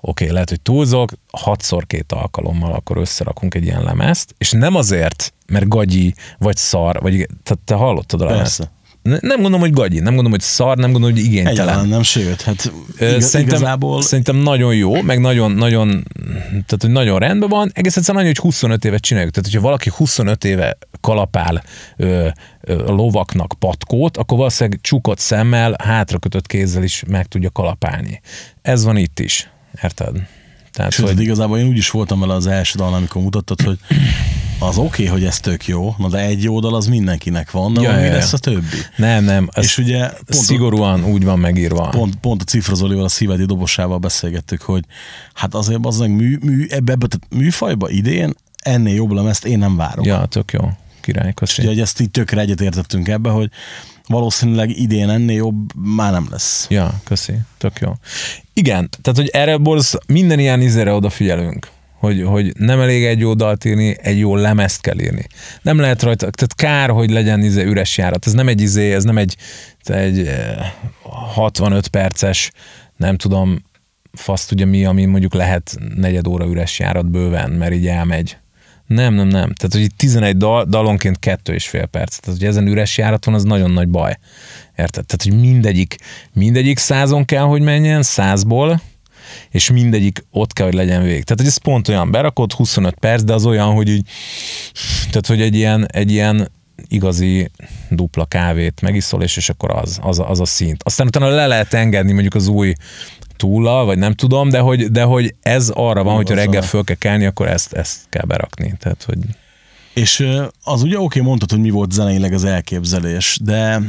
oké, okay, lehet, hogy túlzok, hatszor két alkalommal akkor összerakunk egy ilyen lemezt, és nem azért, mert gagyi, vagy szar, vagy tehát te hallottad a lemezt? Nem gondolom, hogy gagyi, nem gondolom, hogy szar, nem gondolom, hogy igénytelen. Egyáltalán nem, sőt, hát igaz, Szerintem, igazából szerintem nagyon jó, meg nagyon, nagyon, tehát hogy nagyon rendben van. Egész egyszerűen annyi, hogy 25 évet csináljuk. Tehát, hogyha valaki 25 éve kalapál ö, ö, lovaknak patkót, akkor valószínűleg csukott szemmel, hátrakötött kézzel is meg tudja kalapálni. Ez van itt is. Érted? Tehát, Sőt, hogy, igazából én úgy is voltam vele az első dalon, amikor mutattad, hogy az oké, okay, hogy ez tök jó, na de egy jó dal az mindenkinek van, de Ja, mi ja, lesz a többi? nem, nem, ez És ugye pont, szigorúan úgy van megírva. pont, pont a Cifra Zolival, a szívedi dobosával beszélgettük, hogy hát azért az meg mű, mű, ebbe, ebbe tehát műfajba idén ennél jobb lemezt én nem várok. Ja, tök jó. Király, És köszi. ugye, hogy ezt így tökre egyetértettünk ebbe, hogy valószínűleg idén ennél jobb már nem lesz. Ja, köszi. Tök jó. Igen, tehát, hogy erre borz, minden ilyen izére odafigyelünk. Hogy, hogy nem elég egy jó dalt írni, egy jó lemezt kell írni. Nem lehet rajta, tehát kár, hogy legyen izé üres járat. Ez nem egy izé, ez nem egy, egy eh, 65 perces, nem tudom, fasz tudja mi, ami mondjuk lehet negyed óra üres járat bőven, mert így elmegy. Nem, nem, nem. Tehát, hogy itt 11 dal, dalonként kettő és fél perc. Tehát, hogy ezen üres járat van, az nagyon nagy baj. Érted? Tehát, hogy mindegyik, mindegyik százon kell, hogy menjen, százból, és mindegyik ott kell, hogy legyen vég. Tehát, hogy ez pont olyan berakott, 25 perc, de az olyan, hogy így, tehát, hogy egy ilyen, egy ilyen igazi dupla kávét megiszol, és, és akkor az, az, az a szint. Aztán utána le lehet engedni mondjuk az új túlla, vagy nem tudom, de hogy, de hogy ez arra van, hogyha Az reggel föl kell kelni, akkor ezt, ezt kell berakni. Tehát, hogy És az ugye oké, mondtad, hogy mi volt zeneileg az elképzelés, de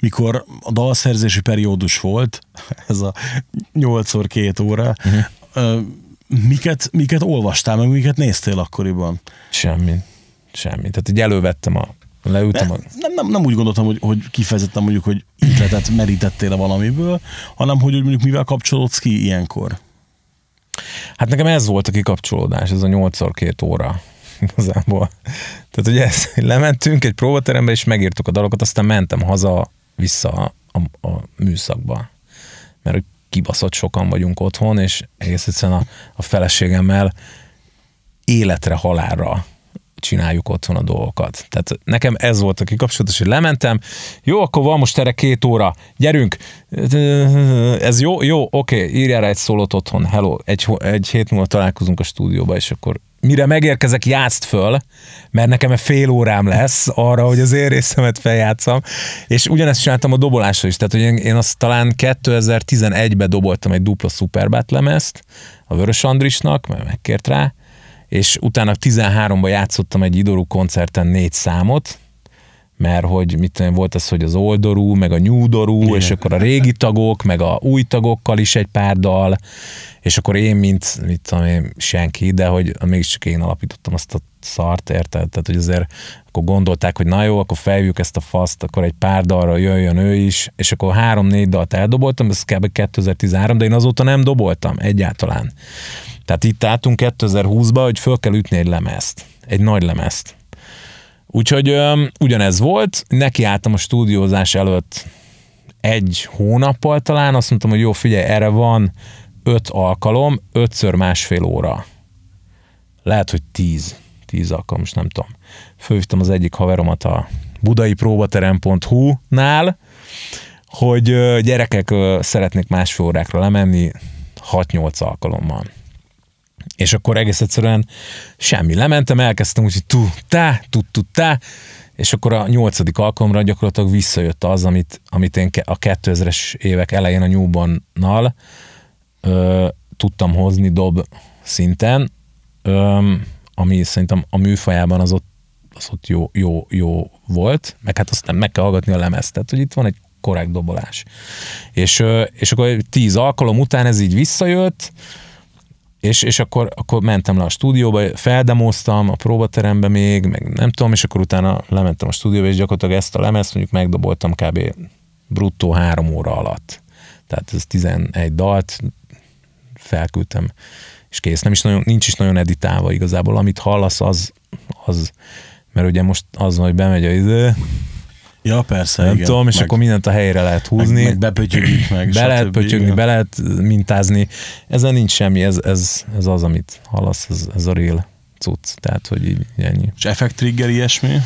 mikor a dalszerzési periódus volt, (laughs) ez a 8 két óra, uh-huh. miket, miket olvastál, meg miket néztél akkoriban? semmi. Semmi. Tehát így elővettem a leültem a... Nem, nem, nem úgy gondoltam, hogy, hogy kifejezetten mondjuk, hogy ihletet merítettél valamiből, hanem hogy, hogy mondjuk mivel kapcsolódsz ki ilyenkor. Hát nekem ez volt a kikapcsolódás, ez a 8 2 óra igazából. Tehát ugye ez, lementünk egy próbaterembe, és megírtuk a dalokat, aztán mentem haza vissza a, a, a műszakba. Mert hogy kibaszott sokan vagyunk otthon, és egész egyszerűen a, a feleségemmel életre, halálra csináljuk otthon a dolgokat. Tehát nekem ez volt a kikapcsolódás, hogy lementem, jó, akkor van most erre két óra, gyerünk, ez jó, jó, oké, írjál rá egy szólót otthon, hello, egy, egy hét múlva találkozunk a stúdióba, és akkor mire megérkezek, játszd föl, mert nekem egy fél órám lesz arra, hogy az én részemet feljátszam, és ugyanezt csináltam a dobolásra is, tehát hogy én, én azt talán 2011-ben doboltam egy dupla szuperbát lemezt a Vörös Andrisnak, mert megkért rá, és utána 13-ban játszottam egy idorú koncerten négy számot, mert hogy mit tudom, volt az, hogy az oldorú, meg a nyúdorú, Igen. és akkor a régi tagok, meg a új tagokkal is egy pár dal, és akkor én, mint mit tudom én, senki, de hogy mégiscsak én alapítottam azt a szart, érted? Tehát, hogy azért akkor gondolták, hogy na jó, akkor felhívjuk ezt a faszt, akkor egy pár dalra jöjjön ő is, és akkor három-négy dalt eldoboltam, ez kb. 2013, de én azóta nem doboltam egyáltalán. Tehát itt álltunk 2020-ba, hogy föl kell ütni egy lemezt, egy nagy lemezt. Úgyhogy öm, ugyanez volt, nekiálltam a stúdiózás előtt egy hónappal talán, azt mondtam, hogy jó, figyelj, erre van öt alkalom, ötször másfél óra. Lehet, hogy tíz, tíz alkalom, most nem tudom. Fölhívtam az egyik haveromat a budai próbaterem.hu-nál, hogy ö, gyerekek ö, szeretnék másfél órákra lemenni 6-8 alkalommal. És akkor egész egyszerűen semmi. Lementem, elkezdtem úgy, hogy tu, tá, tu, tu, tá, és akkor a nyolcadik alkalomra gyakorlatilag visszajött az, amit, amit én a 2000-es évek elején a Newbornnal tudtam hozni dob szinten, ö, ami szerintem a műfajában az ott, az ott jó, jó, jó volt, meg hát aztán meg kell hallgatni a lemezt, tehát hogy itt van egy korrekt dobolás. És, ö, és akkor tíz alkalom után ez így visszajött, és, és akkor, akkor mentem le a stúdióba, feldemoztam a próbaterembe még, meg nem tudom, és akkor utána lementem a stúdióba, és gyakorlatilag ezt a lemezt mondjuk megdoboltam kb. bruttó három óra alatt. Tehát ez 11 dalt, felküldtem, és kész. Nem is nagyon, nincs is nagyon editálva igazából. Amit hallasz, az, az mert ugye most az hogy bemegy a idő, Ja, persze, nem igen. tudom, és meg, akkor mindent a helyre lehet húzni. meg, meg bepötyögik meg. be lehet pötyögni, be lehet mintázni. Ezen nincs semmi, ez, ez, ez az, amit hallasz, ez, ez a real cucc. Tehát, hogy így ennyi. És effekt trigger ilyesmi?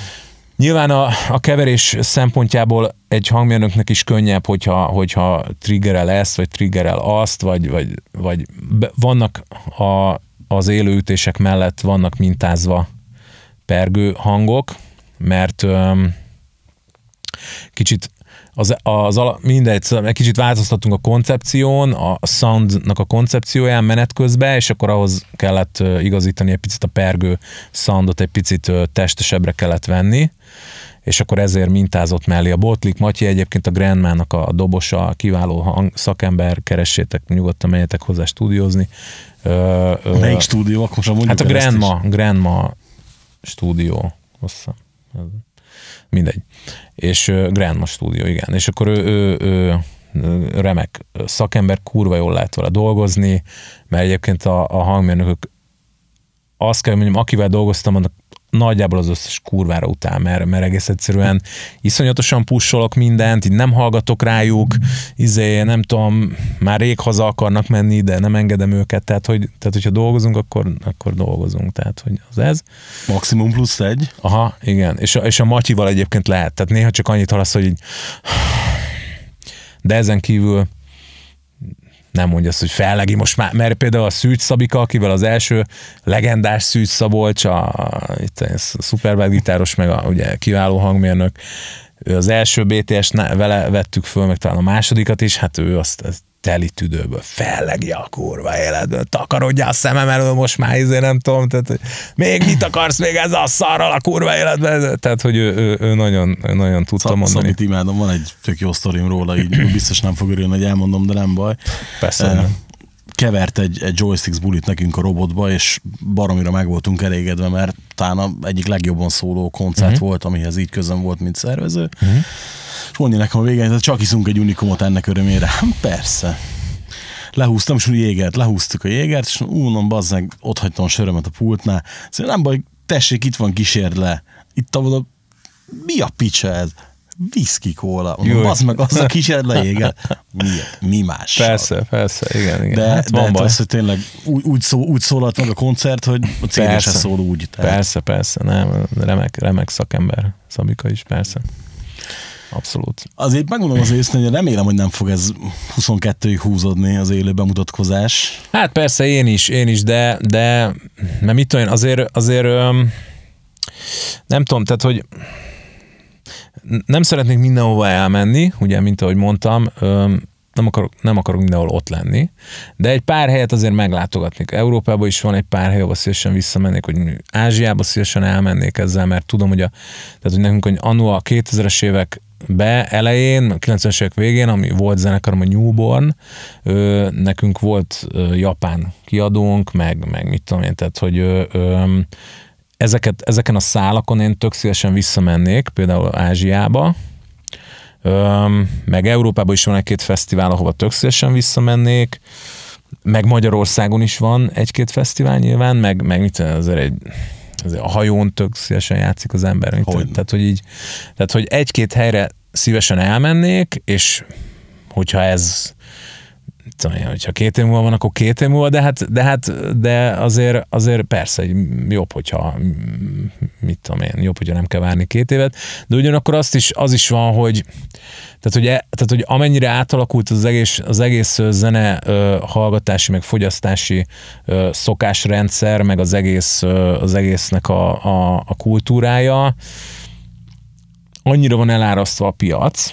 Nyilván a, a keverés szempontjából egy hangmérnöknek is könnyebb, hogyha, hogyha triggerel ezt, vagy triggerel azt, vagy, vagy, vagy be, vannak a, az élőütések mellett vannak mintázva pergő hangok, mert öm, kicsit az, az ala, mindegy, szóval egy kicsit változtattunk a koncepción, a soundnak a koncepcióján menet közben, és akkor ahhoz kellett igazítani egy picit a pergő soundot, egy picit testesebbre kellett venni, és akkor ezért mintázott mellé. A Botlik Matyi egyébként a Grandmának a dobosa, kiváló hang, szakember, keressétek, nyugodtan menjetek hozzá stúdiózni. Ö, ö, Melyik stúdió? Akkor most Hát a. Grandma, Grandma stúdió, azt hiszem. Mindegy. És Grandma stúdió, igen. És akkor ő, ő, ő, remek szakember, kurva jól lehet vele dolgozni, mert egyébként a, a hangmérnökök azt kell, mondjam, akivel dolgoztam, annak nagyjából az összes kurvára után, mert, mert egész egyszerűen iszonyatosan pussolok mindent, így nem hallgatok rájuk, izé, nem tudom, már rég haza akarnak menni, de nem engedem őket, tehát, hogy, tehát hogyha dolgozunk, akkor, akkor dolgozunk, tehát, hogy az ez. Maximum plusz egy. Aha, igen, és a, és a Matyival egyébként lehet, tehát néha csak annyit hallasz, hogy így, de ezen kívül nem mondja azt, hogy fellegi most már, mert például a Szűcs Szabika, akivel az első legendás Szűcs Szabolcs, a, itt a szuperbád gitáros, meg a ugye, kiváló hangmérnök, ő az első BTS-t vele vettük föl, meg talán a másodikat is, hát ő azt, azt teli tüdőből fellegi a kurva életből, takarodja a szemem elől most már, izé nem tudom, tehát hogy még mit akarsz még ezzel a szarral a kurva életben, tehát hogy ő, ő, ő nagyon, ő nagyon tudta Szab, mondani. Szabit imádom, van egy tök jó sztorim róla, így biztos nem fog örülni, hogy elmondom, de nem baj. Persze, nem. Kevert egy, egy joysticks bulit nekünk a robotba, és baromira meg voltunk elégedve, mert talán egyik legjobban szóló koncert uh-huh. volt, amihez így közön volt, mint szervező. Uh-huh. És mondja nekem a végén, hogy csak iszunk egy unikumot ennek örömére. Hát (laughs) Persze. Lehúztam, és úgy jégert, lehúztuk a jégert, és ú, mondom, bazzeg, ott hagytam a sörömet a pultnál. Szóval nem baj, tessék, itt van, kísérd le. Itt a, mi a picsa ez? Whisky kóla. Bazd meg, az a kísérd le (laughs) jégert. Mi, mi más? Persze, persze, igen, igen. De, hát de van baj. az, hogy tényleg úgy, úgy, szó, úgy szólalt meg a koncert, hogy a se Persze. szól úgy. Tehát Persze, persze, nem, remek, remek szakember, Szabika is, persze. Abszolút. Azért megmondom az őszintén, hogy remélem, hogy nem fog ez 22-ig húzódni az élő bemutatkozás. Hát persze, én is, én is, de, de mert mit tudom én, azért, azért nem tudom, tehát, hogy nem szeretnék mindenhova elmenni, ugye, mint ahogy mondtam, nem akarok, nem akarok mindenhol ott lenni, de egy pár helyet azért meglátogatnék. Európában is van egy pár hely, ahol szívesen visszamennék, hogy Ázsiába szívesen elmennék ezzel, mert tudom, hogy, a, tehát, hogy nekünk hogy annó a 2000-es évek be elején, a 90-es évek végén, ami volt zenekarom a Newborn, ö, nekünk volt ö, japán kiadónk, meg, meg mit tudom én, tehát hogy ö, ö, ezeket, ezeken a szálakon én tök szívesen visszamennék, például Ázsiába, Öm, meg Európában is van egy-két fesztivál, ahova tök szívesen visszamennék, meg Magyarországon is van egy-két fesztivál nyilván, meg, meg mit tudom, azért egy a hajón tök szívesen játszik az ember. Mit tudom, Hogyne. tehát, hogy így, tehát, hogy egy-két helyre szívesen elmennék, és hogyha ez tudom én, hogyha két év múlva van, akkor két év múlva, de hát, de, hát, de azért, azért persze jobb, hogyha mit tudom én, jobb, hogyha nem kell várni két évet, de ugyanakkor azt is, az is van, hogy tehát, hogy, e- tehát, hogy amennyire átalakult az egész, az egész zene ö, hallgatási, meg fogyasztási ö, szokásrendszer, meg az egész, ö, az egésznek a, a, a kultúrája, annyira van elárasztva a piac,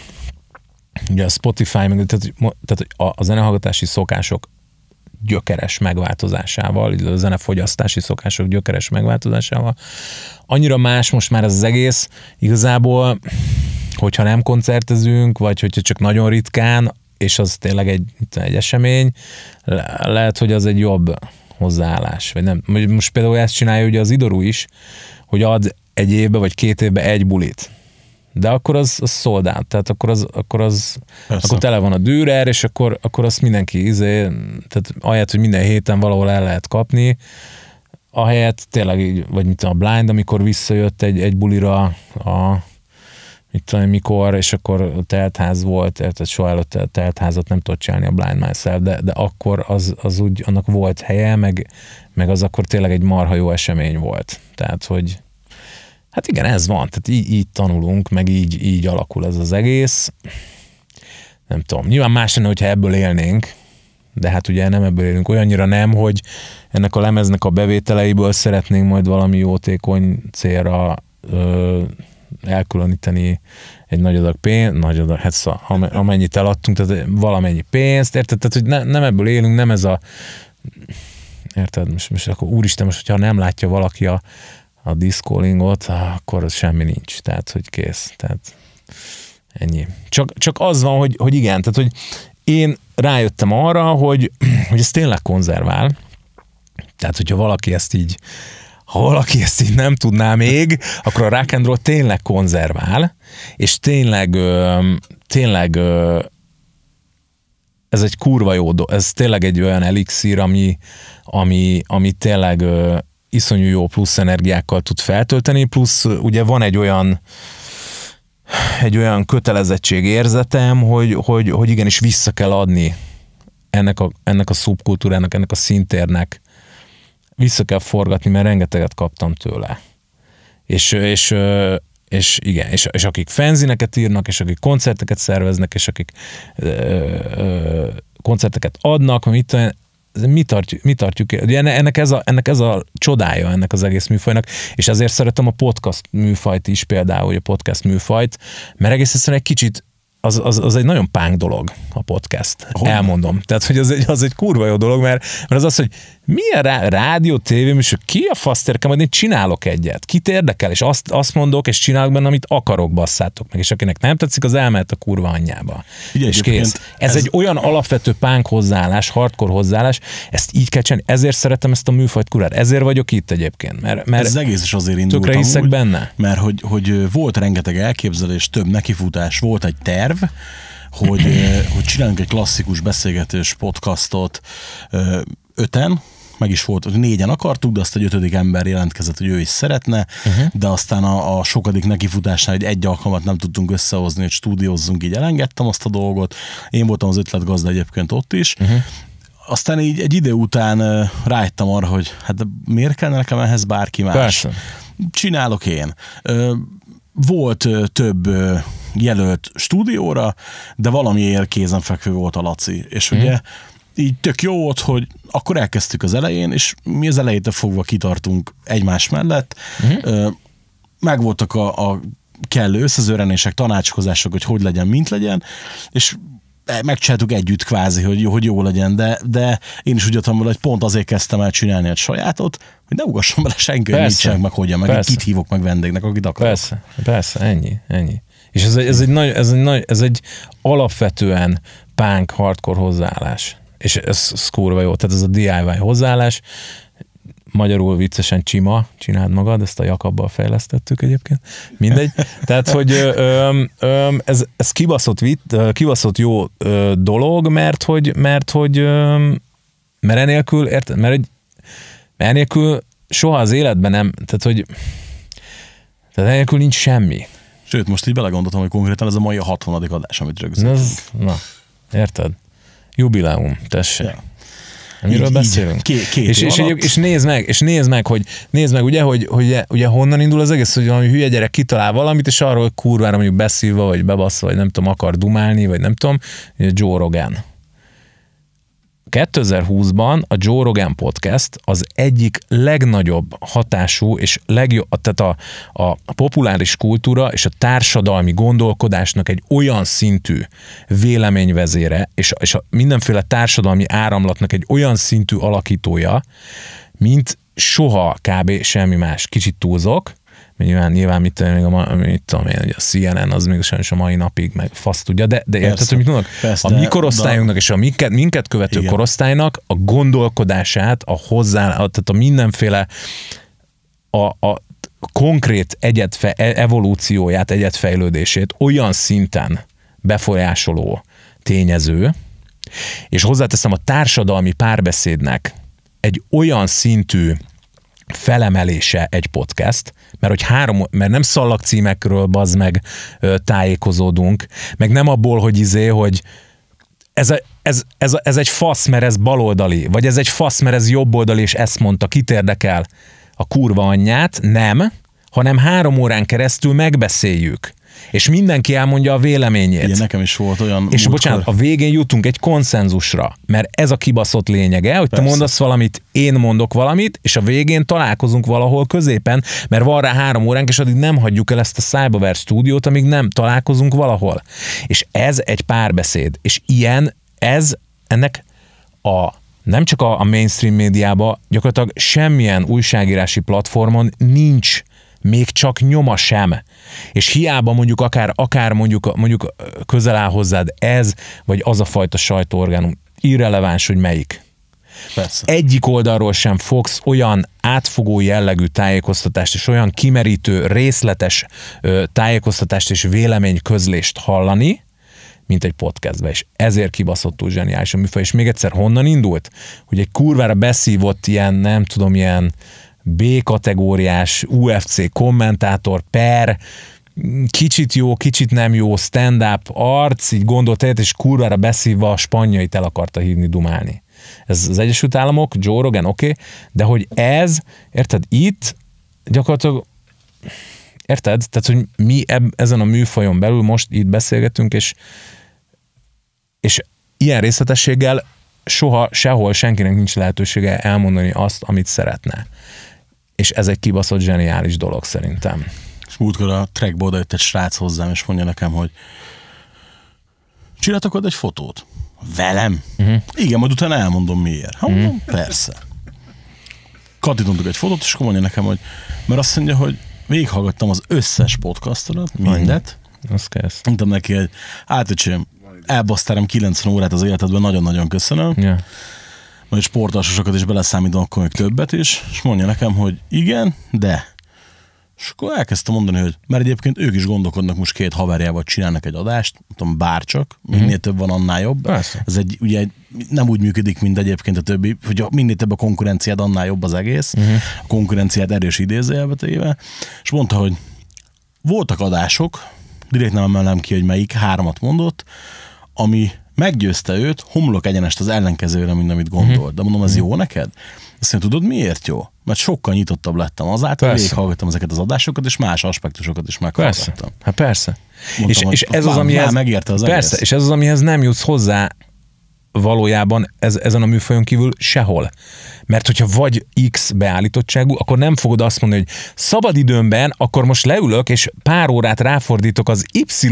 ugye a Spotify, meg, tehát, tehát a, a zenehallgatási szokások gyökeres megváltozásával, illetve a zenefogyasztási szokások gyökeres megváltozásával. Annyira más most már az egész, igazából, hogyha nem koncertezünk, vagy hogyha csak nagyon ritkán, és az tényleg egy, egy esemény, le- lehet, hogy az egy jobb, hozzáállás. Vagy nem. Most például ezt csinálja ugye az Idorú is, hogy ad egy évbe vagy két évbe egy bulit. De akkor az, az out, tehát akkor az, akkor az Persze. akkor tele van a Dürer, és akkor, akkor azt mindenki izé, tehát ahelyett, hogy minden héten valahol el lehet kapni, ahelyett tényleg így, vagy mint a Blind, amikor visszajött egy, egy bulira a mit tudom, mikor, és akkor teltház volt, tehát soha előtt teltházat nem tudott csinálni a Blind Myself, de, de akkor az, az úgy, annak volt helye, meg, meg az akkor tényleg egy marha jó esemény volt. Tehát, hogy hát igen, ez van, tehát így, így tanulunk, meg így, így alakul ez az egész. Nem tudom, nyilván más lenne, hogyha ebből élnénk, de hát ugye nem ebből élünk, olyannyira nem, hogy ennek a lemeznek a bevételeiből szeretnénk majd valami jótékony célra ö, elkülöníteni egy nagy adag pénzt, nagy adag, hát szóval, am- amennyit eladtunk, tehát valamennyi pénzt, érted? Tehát, hogy ne, nem ebből élünk, nem ez a érted? Most, most akkor úristen, most, hogyha nem látja valaki a, a diszkólingot, akkor az semmi nincs. Tehát, hogy kész. Tehát ennyi. Csak, csak az van, hogy, hogy igen, tehát, hogy én rájöttem arra, hogy, hogy ez tényleg konzervál. Tehát, hogyha valaki ezt így ha valaki ezt így nem tudná még, akkor a rock and roll tényleg konzervál, és tényleg, tényleg ez egy kurva jó, do- ez tényleg egy olyan elixír, ami, ami, ami tényleg iszonyú jó plusz energiákkal tud feltölteni, plusz ugye van egy olyan egy olyan kötelezettség érzetem, hogy, hogy, hogy igenis vissza kell adni ennek a, ennek a szubkultúrának, ennek a szintérnek vissza kell forgatni, mert rengeteget kaptam tőle. És, és, és igen, és, és akik fanzineket írnak, és akik koncerteket szerveznek, és akik ö, ö, koncerteket adnak, mit mi tartjuk, mi tartjuk ennek ez, a, ennek ez a csodája ennek az egész műfajnak, és ezért szeretem a podcast műfajt is például, a podcast műfajt, mert egész egyszerűen egy kicsit az, az, az egy nagyon pánk dolog a podcast. Hogy? Elmondom. Tehát, hogy az egy, az egy kurva jó dolog, mert, mert az az, hogy milyen rá, rádió, tévéműsor, ki a fasztérke, majd én csinálok egyet. Kit érdekel, és azt, azt mondok, és csinálok benne, amit akarok, basszátok meg. És akinek nem tetszik, az elmehet a kurva anyjába. Ugye, és kész. Ez, ez egy olyan alapvető pánk hozzáállás, hardcore hozzáállás, ezt így kell csinálni. Ezért szeretem ezt a műfajt kurát. Ezért vagyok itt egyébként. Mert, mert Ez az egész is azért indult tökre hiszek amúgy, benne. Mert hogy, hogy volt rengeteg elképzelés, több nekifutás, volt egy terv, hogy, hogy csinálunk egy klasszikus beszélgetős podcastot öten, meg is volt, négyen akartuk, de azt egy ötödik ember jelentkezett, hogy ő is szeretne, uh-huh. de aztán a, a sokadik nekifutásnál egy, egy alkalmat nem tudtunk összehozni, hogy stúdiózzunk, így elengedtem azt a dolgot. Én voltam az ötletgazda egyébként ott is. Uh-huh aztán így egy idő után rájöttem arra, hogy hát miért kell nekem ehhez bárki más? Persze. Csinálok én. Volt több jelölt stúdióra, de valamiért kézenfekvő volt a Laci. És Mhm. ugye így tök jó volt, hogy akkor elkezdtük az elején, és mi az elejétől fogva kitartunk egymás mellett. Ö, Megvoltak a, a kellő összezőrenések, tanácskozások, hogy hogy legyen, mint legyen, és megcsináltuk együtt kvázi, hogy jó, hogy jó legyen, de, de én is úgy jöttem hogy pont azért kezdtem el csinálni egy sajátot, hogy ne ugasson bele senki, hogy mit csinálok, meg hogyan, meg Persze. kit hívok meg vendégnek, akit akarok. Persze, persze, ennyi, ennyi. És ez egy, ez egy, nagy, ez egy, nagy, ez egy alapvetően punk, hardcore hozzáállás. És ez, ez kurva jó. Tehát ez a DIY hozzáállás, magyarul viccesen csima, csináld magad, ezt a Jakabbal fejlesztettük egyébként, mindegy. (laughs) Tehát, hogy ö, ö, ez, ez kibaszott, vit, kibaszott jó ö, dolog, mert hogy, mert hogy ö, mert enélkül, érted, mert, mert enélkül soha az életben nem, tehát hogy tehát enélkül nincs semmi. Sőt, most így belegondoltam, hogy konkrétan ez a mai a 60. adás, amit Na, rögzítünk. ez, na érted? Jubileum, tessék. Ja. Miről Így- így, beszélünk? két- két és, és, és, és, nézd meg, és nézd meg, hogy nézd meg, ugye, hogy, hogy ugye honnan indul az egész, hogy valami hülye gyerek kitalál valamit, és arról, hogy kurvára mondjuk beszívva, vagy bebasszva, vagy nem tudom, akar dumálni, vagy nem tudom, Joe Rogan. 2020-ban a Joe Rogan Podcast az egyik legnagyobb hatású és legjobb, tehát a, a populáris kultúra és a társadalmi gondolkodásnak egy olyan szintű véleményvezére, és, és a mindenféle társadalmi áramlatnak egy olyan szintű alakítója, mint soha kb. semmi más. Kicsit túlzok, Nyilván, nyilván mit, még a, mit tudom én, hogy a CNN az még sajnos a mai napig, meg fasz tudja, de, de érted, hogy mit mondok? Persze, a mi korosztályunknak és a minket, minket követő Igen. korosztálynak a gondolkodását, a hozzá, a, tehát a mindenféle a, a konkrét egyetfe, e- evolúcióját, egyetfejlődését olyan szinten befolyásoló tényező, és hozzáteszem a társadalmi párbeszédnek egy olyan szintű felemelése egy podcast, mert hogy három, mert nem szallagcímekről bazd meg tájékozódunk, meg nem abból, hogy izé, hogy ez, a, ez, ez, ez egy fasz, mert ez baloldali, vagy ez egy fasz, mert ez jobboldali, és ezt mondta, kit érdekel a kurva anyját, nem, hanem három órán keresztül megbeszéljük. És mindenki elmondja a véleményét. Igen, nekem is volt olyan És múltkor- bocsánat, a végén jutunk egy konszenzusra, mert ez a kibaszott lényege, hogy Persze. te mondasz valamit, én mondok valamit, és a végén találkozunk valahol középen, mert van rá három óránk, és addig nem hagyjuk el ezt a Cyberverse stúdiót, amíg nem találkozunk valahol. És ez egy párbeszéd, és ilyen, ez ennek a nem csak a, a mainstream médiában, gyakorlatilag semmilyen újságírási platformon nincs még csak nyoma sem. És hiába mondjuk akár, akár mondjuk, mondjuk közel áll hozzád ez, vagy az a fajta sajtóorgánum, irreleváns, hogy melyik. Persze. Egyik oldalról sem fogsz olyan átfogó jellegű tájékoztatást és olyan kimerítő, részletes tájékoztatást és véleményközlést hallani, mint egy podcastbe, és ezért kibaszottul zseniális a műfaj. És még egyszer honnan indult? Hogy egy kurvára beszívott ilyen, nem tudom, ilyen B-kategóriás UFC kommentátor per kicsit jó, kicsit nem jó stand-up arc, így gondolt egyet, és kurvára beszívva a spanyait el akarta hívni dumálni. Ez az Egyesült Államok, Joe Rogan, oké, okay, de hogy ez, érted, itt gyakorlatilag Érted? Tehát, hogy mi eb, ezen a műfajon belül most itt beszélgetünk, és, és ilyen részletességgel soha sehol senkinek nincs lehetősége elmondani azt, amit szeretne. És ez egy kibaszott zseniális dolog szerintem. És múltkor a trackból oda jött egy srác hozzám, és mondja nekem, hogy csináltak egy fotót. Velem? Uh-huh. Igen, majd utána elmondom miért. Ha mondom, persze. Kattintottuk egy fotót, és akkor mondja nekem, hogy mert azt mondja, hogy végighallgattam az összes podcastodat, mindet. Az kell. Mondtam neki, hogy hát öcsém, elbasztálom 90 órát az életedben, nagyon-nagyon köszönöm. Ja. Majd sportalsosokat is beleszámítom, akkor még többet is. És mondja nekem, hogy igen, de. És akkor elkezdtem mondani, hogy mert egyébként ők is gondolkodnak most két haverjával csinálnak egy adást, tudom, bárcsak, minél több van, annál jobb. Persze. Ez egy, ugye nem úgy működik, mint egyébként a többi, hogy minél több a konkurenciád, annál jobb az egész. Uh-huh. A konkurenciát erős idézőjelbe téve. És mondta, hogy voltak adások, direkt nem emelem ki, hogy melyik, háromat mondott, ami meggyőzte őt homlok egyenest az ellenkezőre, mint amit gondolt. De mondom, ez jó neked? Azt mondja, tudod miért jó? Mert sokkal nyitottabb lettem azáltal, hogy Persze. végighallgattam ezeket az adásokat, és más aspektusokat is Persze. meghallgattam. Hát persze. Mondtam, és, és ez az, amihez... megérte az Persze, egész. és ez az, amihez nem jutsz hozzá valójában ez, ezen a műfajon kívül sehol. Mert hogyha vagy X beállítottságú, akkor nem fogod azt mondani, hogy szabad időmben, akkor most leülök, és pár órát ráfordítok az Y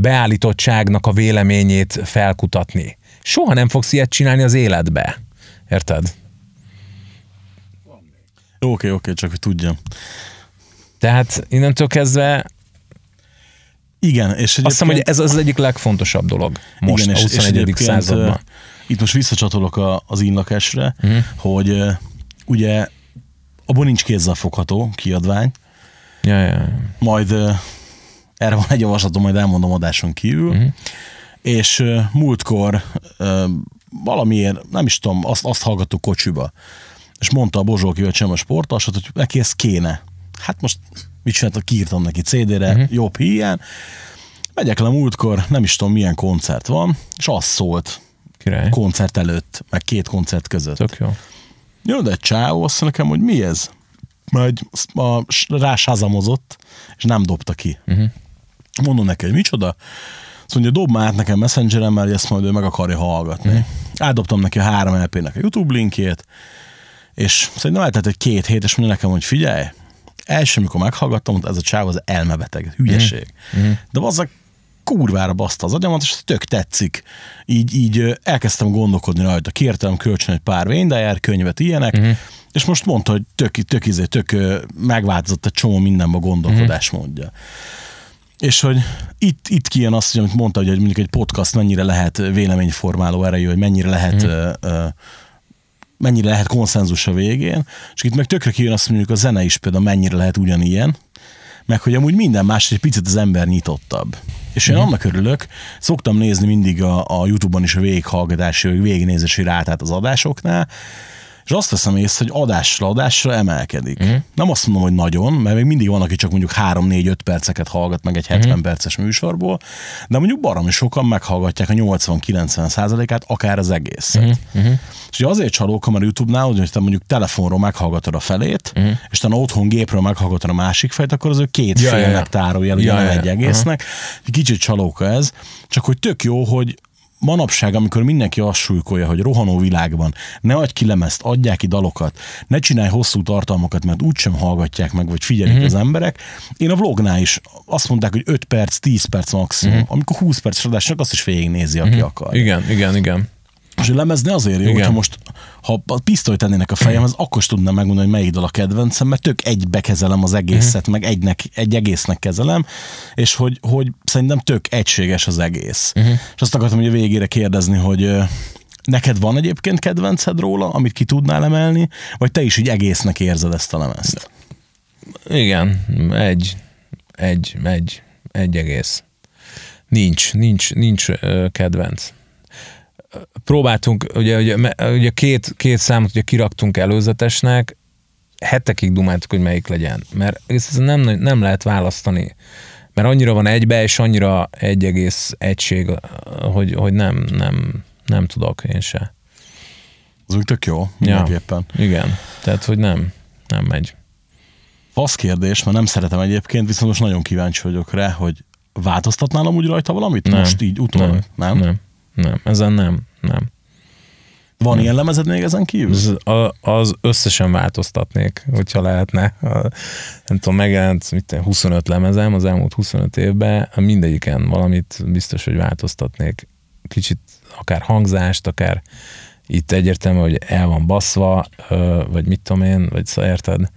beállítottságnak a véleményét felkutatni. Soha nem fogsz ilyet csinálni az életbe. Érted? Oké, oké, csak hogy tudjam. Tehát innentől kezdve Igen, és azt hiszem, hogy egyébként- ez az egyik legfontosabb dolog most Igen, a és- és 21. egyébként, században. Itt most visszacsatolok a, az inlakesre, Mhm. uh-huh. hogy ö, ugye abban nincs kézzel fogható kiadvány, Ja, ja, ja. majd erre van egy javaslatom, majd elmondom adáson kívül, Mhm. uh-huh. és múltkor valamiért, nem is tudom, azt, azt hallgattuk kocsiba, és mondta a Bozsóki öcsém a sportalsat, hogy neki ez kéne. Hát most mit csináltak, kiírtam neki CD-re, Mhm. uh-huh. jobb híján. Megyek le múltkor, nem is tudom milyen koncert van, és az szólt Király. koncert előtt, meg két koncert között. Tök jó. Jön egy csávó, azt nekem, hogy mi ez? Majd a, rásázamozott, és nem dobta ki. Uh-huh. Mondom neki, hogy micsoda? Azt mondja, dob már át nekem messengeren, mert ezt majd ő meg akarja hallgatni. Uh-huh. Átdobtam neki a három LP-nek a YouTube linkjét, és szerintem eltelt egy két hét, és mondja nekem, hogy figyelj, első, amikor meghallgattam, ez a csáv az elmebeteg, hülyeség. Uh-huh. De az kurvára baszta az agyamat, és tök tetszik. Így, így elkezdtem gondolkodni rajta. Kértem kölcsön egy pár Wayne könyvet, ilyenek, uh-huh. És most mondta, hogy tök, tök, izé, tök megváltozott egy csomó mindenben a gondolkodásmódja. És hogy itt, itt kijön azt, hogy amit mondta, hogy mondjuk egy podcast mennyire lehet véleményformáló erejű, hogy mennyire lehet ö, ö, mennyire lehet konszenzus a végén, és itt meg tökre kijön azt, mondjuk a zene is például mennyire lehet ugyanilyen, meg hogy amúgy minden más egy picit az ember nyitottabb. És én annak örülök, szoktam nézni mindig a, a Youtube-on is a végighallgatási, vagy végignézési rátát az adásoknál, és azt veszem észre, hogy adásra adásra emelkedik. Uh-huh. Nem azt mondom, hogy nagyon, mert még mindig van, aki csak mondjuk 3-4-5 perceket hallgat meg egy 70 uh-huh. perces műsorból, de mondjuk baromi sokan meghallgatják a 80-90 százalékát, akár az egészet. Uh-huh. És ugye azért csalókam a YouTube-nál, hogy te mondjuk telefonról meghallgatod a felét, uh-huh. és te otthon gépről meghallgatod a másik fejt, akkor az ő két Ja, ja, ja, ja. félnek tárolja, ugye Ja, ja, egy egésznek. Egy kicsit csalóka ez, csak hogy tök jó, hogy manapság, amikor mindenki azt súlykolja, hogy rohanó világban, ne adj ki lemezt, adják ki dalokat, ne csinálj hosszú tartalmakat, mert úgysem hallgatják meg, vagy figyelik uh-huh. az emberek. Én a vlognál is azt mondták, hogy 5 perc, 10 perc maximum, uh-huh. amikor 20 perces adásnak azt is végignézi, aki uh-huh. akar. Igen, igen, igen. És a lemez ne azért jó, Igen. hogyha most, ha a pisztolyt tennének a fejemhez, akkor is tudnám megmondani, hogy melyik dal a kedvencem, mert tök egybe kezelem az egészet, meg egynek, egy egésznek kezelem, és hogy, hogy szerintem tök egységes az egész. És azt akartam hogy a végére kérdezni, hogy neked van egyébként kedvenced róla, amit ki tudnál emelni, vagy te is így egésznek érzed ezt a lemezt? Igen, egy, egy, egy, egy egész. Nincs, nincs, nincs kedvenc. Próbáltunk, ugye, ugye, ugye két, két számot ugye kiraktunk előzetesnek, hetekig dumáltuk, hogy melyik legyen, mert ez nem, nem lehet választani, mert annyira van egybe, és annyira egy egész egység, hogy, hogy nem, nem, nem tudok én se. Az úgy tök jó, mindenképpen. Igen, tehát, hogy nem, nem megy. Fasz kérdés, mert nem szeretem egyébként, viszont most nagyon kíváncsi vagyok rá, hogy változtatnál amúgy rajta valamit? Nem. Most így utólag, nem? Nem, nem, ezen nem, nem. Van ilyen lemezed még ezen kívül? Az, az összesen változtatnék, hogyha lehetne. A, nem tudom, megjelent mit, tudom, 25 lemezem az elmúlt 25 évben, mindegyiken valamit biztos, hogy változtatnék. Kicsit akár hangzást, akár itt egyértelmű, hogy el van baszva, vagy mit tudom én, vagy szóval érted.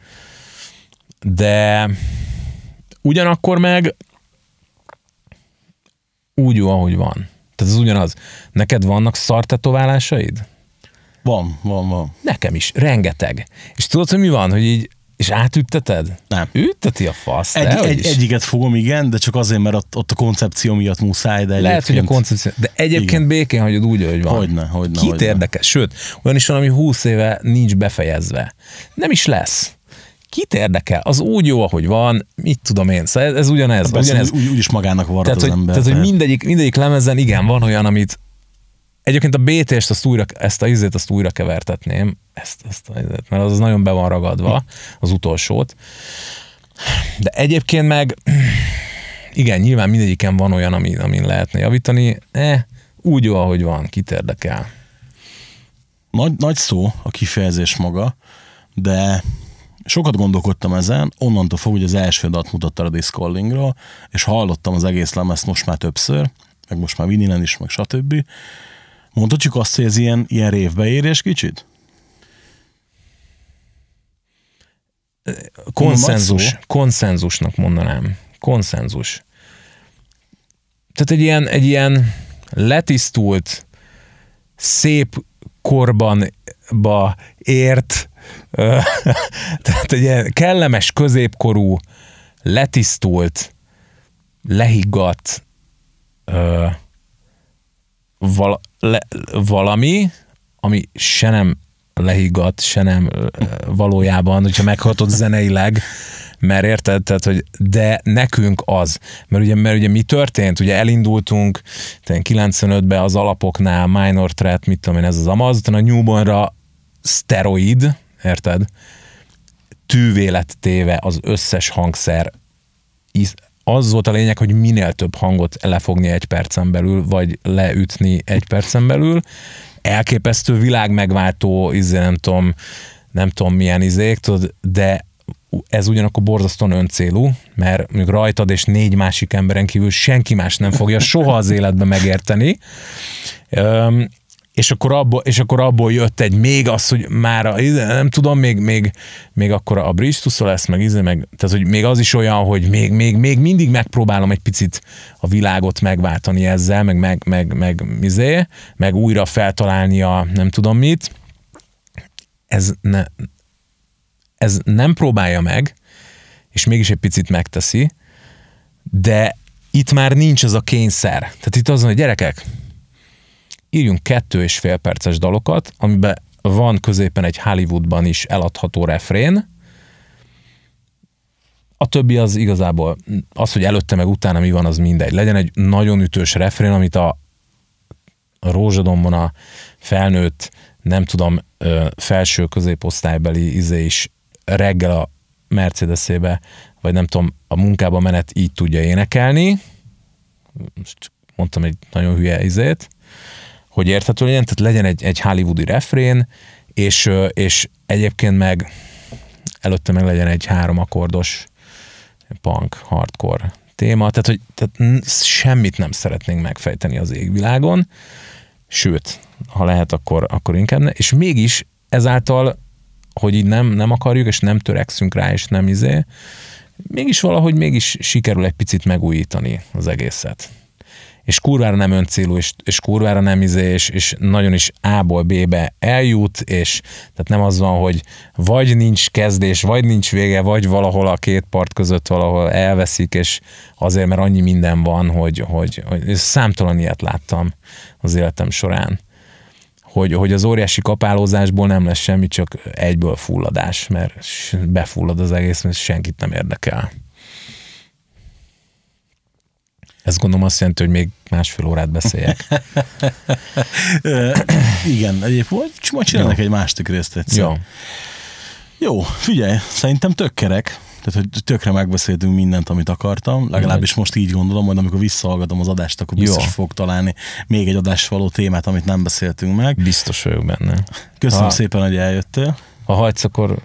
De ugyanakkor meg úgy jó, ahogy van. Tehát ez ugyanaz. Neked vannak szartetoválásaid? Van, van, van. Nekem is, rengeteg. És tudod, hogy mi van, hogy így, és átütteted? Nem. Ütteti a fasz, Egy, dehogy egy, egyiket fogom, igen, de csak azért, mert ott, ott a koncepció miatt muszáj, de Lehet, hogy a koncepció, de egyébként Igen. békén hagyod úgy, ahogy van. Hogyne, hogyne, Kit hogyne. érdekel? Sőt, olyan is van, ami 20 éve nincs befejezve. Nem is lesz. Kit érdekel? Az úgy jó, ahogy van, mit tudom én. Szóval ez, ez ugyanez. Persze, ugyanez. úgy, úgy is magának varrat Tehát, az hogy, ember. tehát, hogy mindegyik, mindegyik lemezen igen, van olyan, amit egyébként a BT-st, azt újra, ezt a izét, azt újra kevertetném, ezt, ezt a izét, mert az nagyon be van ragadva, az utolsót. De egyébként meg igen, nyilván mindegyiken van olyan, amin, amin lehetne javítani, eh, úgy jó, ahogy van, kit érdekel. Nagy, nagy szó a kifejezés maga, de sokat gondolkodtam ezen, onnantól fog, hogy az első dalt mutatta a Discallingról, és hallottam az egész lemezt most már többször, meg most már vininen is, meg stb. Mondhatjuk azt, hogy ez ilyen, ilyen révbeérés kicsit? Konszenzus, konszenzusnak mondanám. Konszenzus. Tehát egy ilyen, egy ilyen letisztult, szép korban ba ért, (laughs) tehát egy ilyen kellemes középkorú, letisztult, lehiggadt ö, val, le, valami, ami se nem lehiggadt, se nem ö, valójában, hogyha meghatod zeneileg, mert érted, tehát, hogy de nekünk az. Mert ugye, mert ugye mi történt? Ugye elindultunk 95-ben az alapoknál, minor threat, mit tudom én, ez az amaz, utána a newbornra szteroid, érted? Tűvé téve az összes hangszer. Az volt a lényeg, hogy minél több hangot lefogni egy percen belül, vagy leütni egy percen belül. Elképesztő világ megváltó, izé, nem tudom, nem tudom milyen izék, tudod, de ez ugyanakkor borzasztóan öncélú, mert mondjuk rajtad és négy másik emberen kívül senki más nem fogja soha az életben megérteni. És akkor, abból, és akkor abból jött egy még az, hogy már a, nem tudom, még, még, még akkor a Bridge lesz, meg, izé, meg tehát, hogy még az is olyan, hogy még, még, még mindig megpróbálom egy picit a világot megváltani ezzel, meg, meg, meg, meg, izé, meg újra feltalálni a nem tudom mit. Ez, ne, ez nem próbálja meg, és mégis egy picit megteszi, de itt már nincs az a kényszer. Tehát itt az, hogy gyerekek, írjunk kettő és fél perces dalokat, amiben van középen egy Hollywoodban is eladható refrén, a többi az igazából az, hogy előtte meg utána mi van, az mindegy. Legyen egy nagyon ütős refrén, amit a, rózsadombon a felnőtt, nem tudom, felső középosztálybeli izé is reggel a Mercedesébe, vagy nem tudom, a munkába menet így tudja énekelni. Most mondtam egy nagyon hülye izét, hogy érthető legyen, tehát legyen egy, egy hollywoodi refrén, és, és egyébként meg előtte meg legyen egy három akkordos punk, hardcore téma, tehát hogy tehát semmit nem szeretnénk megfejteni az égvilágon, sőt, ha lehet, akkor, akkor inkább ne, és mégis ezáltal, hogy így nem, nem akarjuk, és nem törekszünk rá, és nem izé, mégis valahogy mégis sikerül egy picit megújítani az egészet és kurvára nem öncélú, és, és kurvára nem izé, és, és nagyon is A-ból B-be eljut, és tehát nem az van, hogy vagy nincs kezdés, vagy nincs vége, vagy valahol a két part között valahol elveszik, és azért, mert annyi minden van, hogy, hogy, hogy számtalan ilyet láttam az életem során hogy, hogy az óriási kapálózásból nem lesz semmi, csak egyből fulladás, mert befullad az egész, mert senkit nem érdekel. Ez gondolom azt jelenti, hogy még másfél órát beszéljek. Igen, egyébként majd csinálnak egy másik részt egyszer. Jó. Jó, figyelj, szerintem tök kerek. Tehát, hogy tökre megbeszéltünk mindent, amit akartam. Legalábbis most így gondolom, hogy amikor visszahallgatom az adást, akkor biztos Jó. fogok találni még egy adás való témát, amit nem beszéltünk meg. Biztos vagyok benne. Köszönöm ha. szépen, hogy eljöttél. Ha hagysz, akkor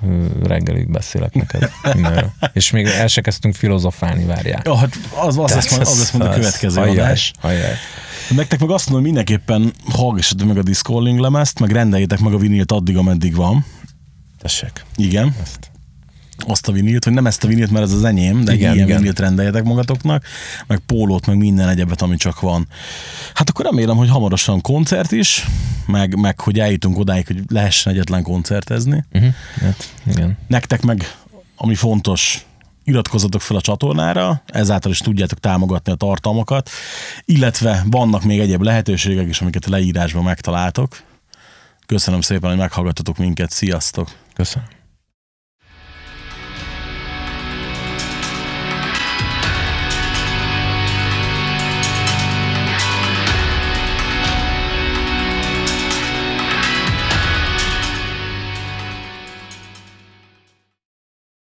reggelig beszélek neked (laughs) mindenről. És még el se kezdtünk filozofálni, várják. Ja, hát az, az, lesz, majd, az lesz majd a következő ajaj, adás. Ajaj. Nektek meg azt mondom, hogy mindenképpen hallgassatok meg a Discording lemezt, meg rendeljétek meg a vinilt addig, ameddig van. Tessék. Igen. Ezt azt a vinilt, hogy nem ezt a vinilt, mert ez az enyém, de igen, ilyen igen. vinilt rendeljetek magatoknak, meg pólót, meg minden egyebet, ami csak van. Hát akkor remélem, hogy hamarosan koncert is, meg, meg hogy eljutunk odáig, hogy lehessen egyetlen koncertezni. Uh-huh. Hát, igen. Nektek meg, ami fontos, iratkozzatok fel a csatornára, ezáltal is tudjátok támogatni a tartalmakat, illetve vannak még egyéb lehetőségek is, amiket a leírásban megtaláltok. Köszönöm szépen, hogy meghallgattatok minket, sziasztok! Köszönöm.